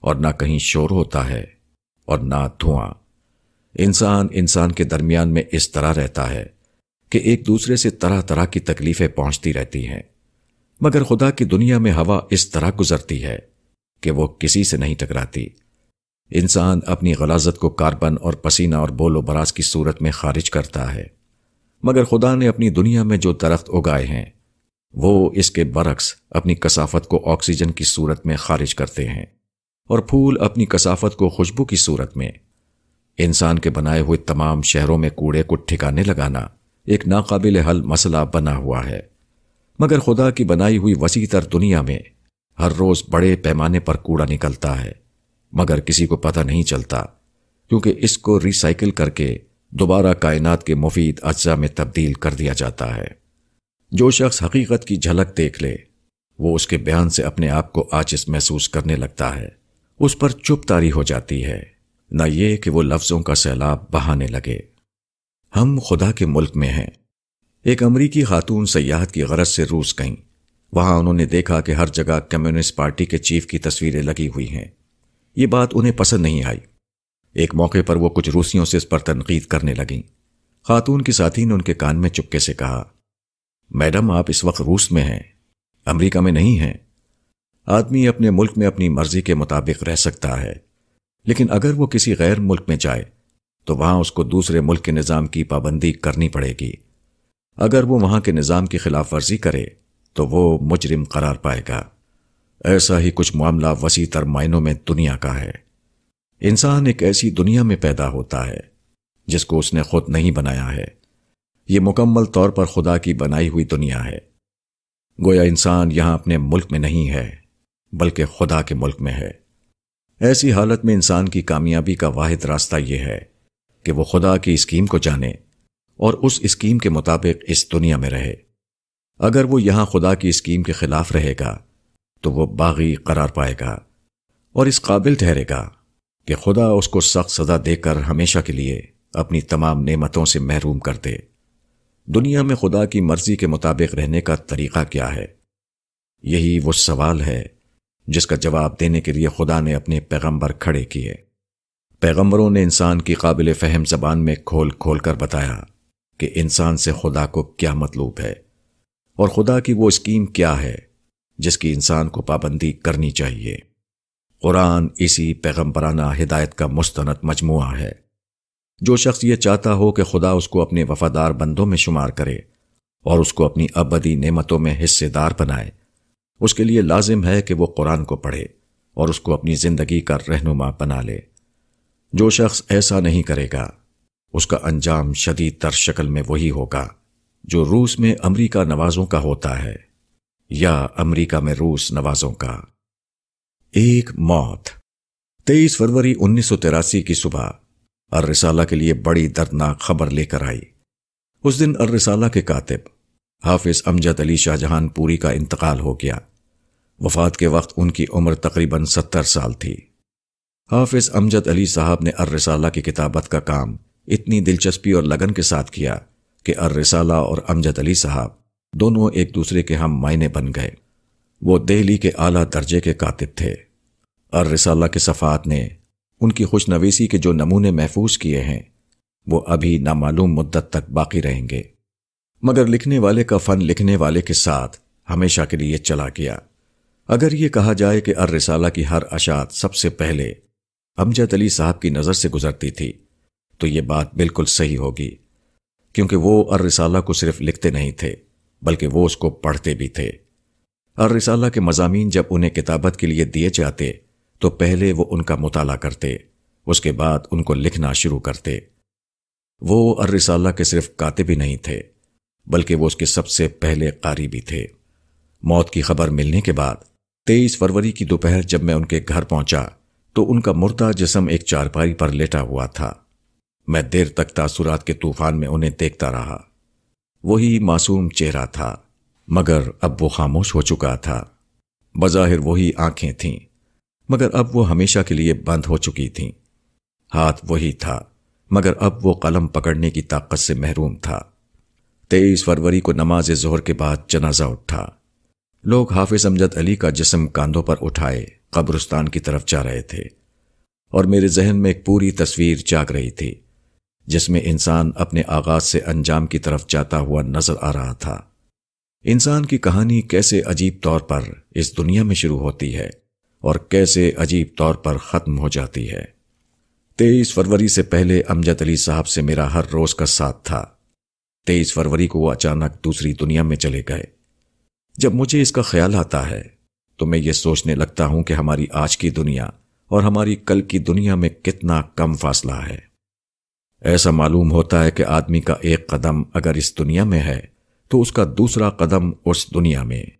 اور نہ کہیں شور ہوتا ہے اور نہ دھواں۔ انسان انسان کے درمیان میں اس طرح رہتا ہے کہ ایک دوسرے سے طرح طرح کی تکلیفیں پہنچتی رہتی ہیں۔ مگر خدا کی دنیا میں ہوا اس طرح گزرتی ہے کہ وہ کسی سے نہیں ٹکراتی۔ انسان اپنی غلازت کو کاربن اور پسینہ اور بول و براز کی صورت میں خارج کرتا ہے۔ مگر خدا نے اپنی دنیا میں جو درخت اگائے ہیں، وہ اس کے برعکس اپنی کثافت کو آکسیجن کی صورت میں خارج کرتے ہیں اور پھول اپنی کثافت کو خوشبو کی صورت میں۔ انسان کے بنائے ہوئے تمام شہروں میں کوڑے کو ٹھکانے لگانا ایک ناقابل حل مسئلہ بنا ہوا ہے۔ مگر خدا کی بنائی ہوئی وسیع تر دنیا میں ہر روز بڑے پیمانے پر کوڑا نکلتا ہے۔ مگر کسی کو پتہ نہیں چلتا، کیونکہ اس کو ریسائکل کر کے دوبارہ کائنات کے مفید اجزاء میں تبدیل کر دیا جاتا ہے۔ جو شخص حقیقت کی جھلک دیکھ لے، وہ اس کے بیان سے اپنے آپ کو آچس محسوس کرنے لگتا ہے۔ اس پر چپ تاری ہو جاتی ہے۔ نہ یہ کہ وہ لفظوں کا سیلاب بہانے لگے۔ ہم خدا کے ملک میں ہیں۔ ایک امریکی خاتون سیاحت کی غرض سے روس گئیں۔ وہاں انہوں نے دیکھا کہ ہر جگہ کمیونسٹ پارٹی کے چیف کی تصویریں لگی ہوئی ہیں۔ یہ بات انہیں پسند نہیں آئی۔ ایک موقع پر وہ کچھ روسیوں سے اس پر تنقید کرنے لگیں۔ خاتون کی ساتھی نے ان کے کان میں چپکے سے کہا، میڈم، آپ اس وقت روس میں ہیں، امریکہ میں نہیں ہیں۔ آدمی اپنے ملک میں اپنی مرضی کے مطابق رہ سکتا ہے، لیکن اگر وہ کسی غیر ملک میں جائے، تو وہاں اس کو دوسرے ملک کے نظام کی پابندی کرنی پڑے گی۔ اگر وہ وہاں کے نظام کی خلاف ورزی کرے، تو وہ مجرم قرار پائے گا۔ ایسا ہی کچھ معاملہ وسیع تر معنوں میں دنیا کا ہے۔ انسان ایک ایسی دنیا میں پیدا ہوتا ہے جس کو اس نے خود نہیں بنایا ہے۔ یہ مکمل طور پر خدا کی بنائی ہوئی دنیا ہے۔ گویا انسان یہاں اپنے ملک میں نہیں ہے، بلکہ خدا کے ملک میں ہے۔ ایسی حالت میں انسان کی کامیابی کا واحد راستہ یہ ہے کہ وہ خدا کی اسکیم کو جانے اور اس اسکیم کے مطابق اس دنیا میں رہے۔ اگر وہ یہاں خدا کی اسکیم کے خلاف رہے گا تو وہ باغی قرار پائے گا اور اس قابل ٹھہرے گا کہ خدا اس کو سخت سزا دے کر ہمیشہ کے لیے اپنی تمام نعمتوں سے محروم کر دے۔ دنیا میں خدا کی مرضی کے مطابق رہنے کا طریقہ کیا ہے؟ یہی وہ سوال ہے جس کا جواب دینے کے لیے خدا نے اپنے پیغمبر کھڑے کیے۔ پیغمبروں نے انسان کی قابل فہم زبان میں کھول کھول کر بتایا کہ انسان سے خدا کو کیا مطلوب ہے اور خدا کی وہ اسکیم کیا ہے؟ جس کی انسان کو پابندی کرنی چاہیے۔ قرآن اسی پیغمبرانہ ہدایت کا مستند مجموعہ ہے۔ جو شخص یہ چاہتا ہو کہ خدا اس کو اپنے وفادار بندوں میں شمار کرے اور اس کو اپنی ابدی نعمتوں میں حصے دار بنائے، اس کے لیے لازم ہے کہ وہ قرآن کو پڑھے اور اس کو اپنی زندگی کا رہنما بنا لے۔ جو شخص ایسا نہیں کرے گا، اس کا انجام شدید تر شکل میں وہی ہوگا جو روس میں امریکہ نوازوں کا ہوتا ہے۔ یا امریکہ میں روس نوازوں کا۔ ایک موت۔ تیئیس فروری انیس سو تراسی کی صبح الرسالہ کے لیے بڑی دردناک خبر لے کر آئی۔ اس دن الرسالہ کے کاتب حافظ امجد علی شاہ جہان پوری کا انتقال ہو گیا۔ وفات کے وقت ان کی عمر تقریباً ستر سال تھی۔ حافظ امجد علی صاحب نے الرسالہ کی کتابت کا کام اتنی دلچسپی اور لگن کے ساتھ کیا کہ الرسالہ اور امجد علی صاحب دونوں ایک دوسرے کے ہم معنی بن گئے۔ وہ دہلی کے اعلیٰ درجے کے کاتب تھے۔ الرسالہ کے صفحات نے ان کی خوش نویسی کے جو نمونے محفوظ کیے ہیں، وہ ابھی نامعلوم مدت تک باقی رہیں گے۔ مگر لکھنے والے کا فن لکھنے والے کے ساتھ ہمیشہ کے لیے چلا گیا۔ اگر یہ کہا جائے کہ الرسالہ کی ہر اشاعت سب سے پہلے امجد علی صاحب کی نظر سے گزرتی تھی، تو یہ بات بالکل صحیح ہوگی، کیونکہ وہ الرسالہ کو صرف لکھتے نہیں تھے۔ بلکہ وہ اس کو پڑھتے بھی تھے۔ الرسالہ کے مضامین جب انہیں کتابت کے لیے دیے جاتے، تو پہلے وہ ان کا مطالعہ کرتے، اس کے بعد ان کو لکھنا شروع کرتے۔ وہ الرسالہ کے صرف کاتب ہی نہیں تھے، بلکہ وہ اس کے سب سے پہلے قاری بھی تھے۔ موت کی خبر ملنے کے بعد، تیئیس فروری کی دوپہر جب میں ان کے گھر پہنچا، تو ان کا مردہ جسم ایک چارپائی پر لیٹا ہوا تھا۔ میں دیر تک تاثرات کے طوفان میں انہیں دیکھتا رہا۔ وہی معصوم چہرہ تھا، مگر اب وہ خاموش ہو چکا تھا۔ بظاہر وہی آنکھیں تھیں، مگر اب وہ ہمیشہ کے لیے بند ہو چکی تھیں۔ ہاتھ وہی تھا، مگر اب وہ قلم پکڑنے کی طاقت سے محروم تھا۔ تیئیس فروری کو نماز ظہر کے بعد جنازہ اٹھا۔ لوگ حافظ امجد علی کا جسم کاندھوں پر اٹھائے قبرستان کی طرف جا رہے تھے، اور میرے ذہن میں ایک پوری تصویر جاگ رہی تھی۔ جس میں انسان اپنے آغاز سے انجام کی طرف جاتا ہوا نظر آ رہا تھا۔ انسان کی کہانی کیسے عجیب طور پر اس دنیا میں شروع ہوتی ہے اور کیسے عجیب طور پر ختم ہو جاتی ہے۔ تیئیس فروری سے پہلے امجد علی صاحب سے میرا ہر روز کا ساتھ تھا۔ تیئیس فروری کو وہ اچانک دوسری دنیا میں چلے گئے۔ جب مجھے اس کا خیال آتا ہے تو میں یہ سوچنے لگتا ہوں کہ ہماری آج کی دنیا اور ہماری کل کی دنیا میں کتنا کم فاصلہ ہے۔ ایسا معلوم ہوتا ہے کہ آدمی کا ایک قدم اگر اس دنیا میں ہے، تو اس کا دوسرا قدم اس دنیا میں۔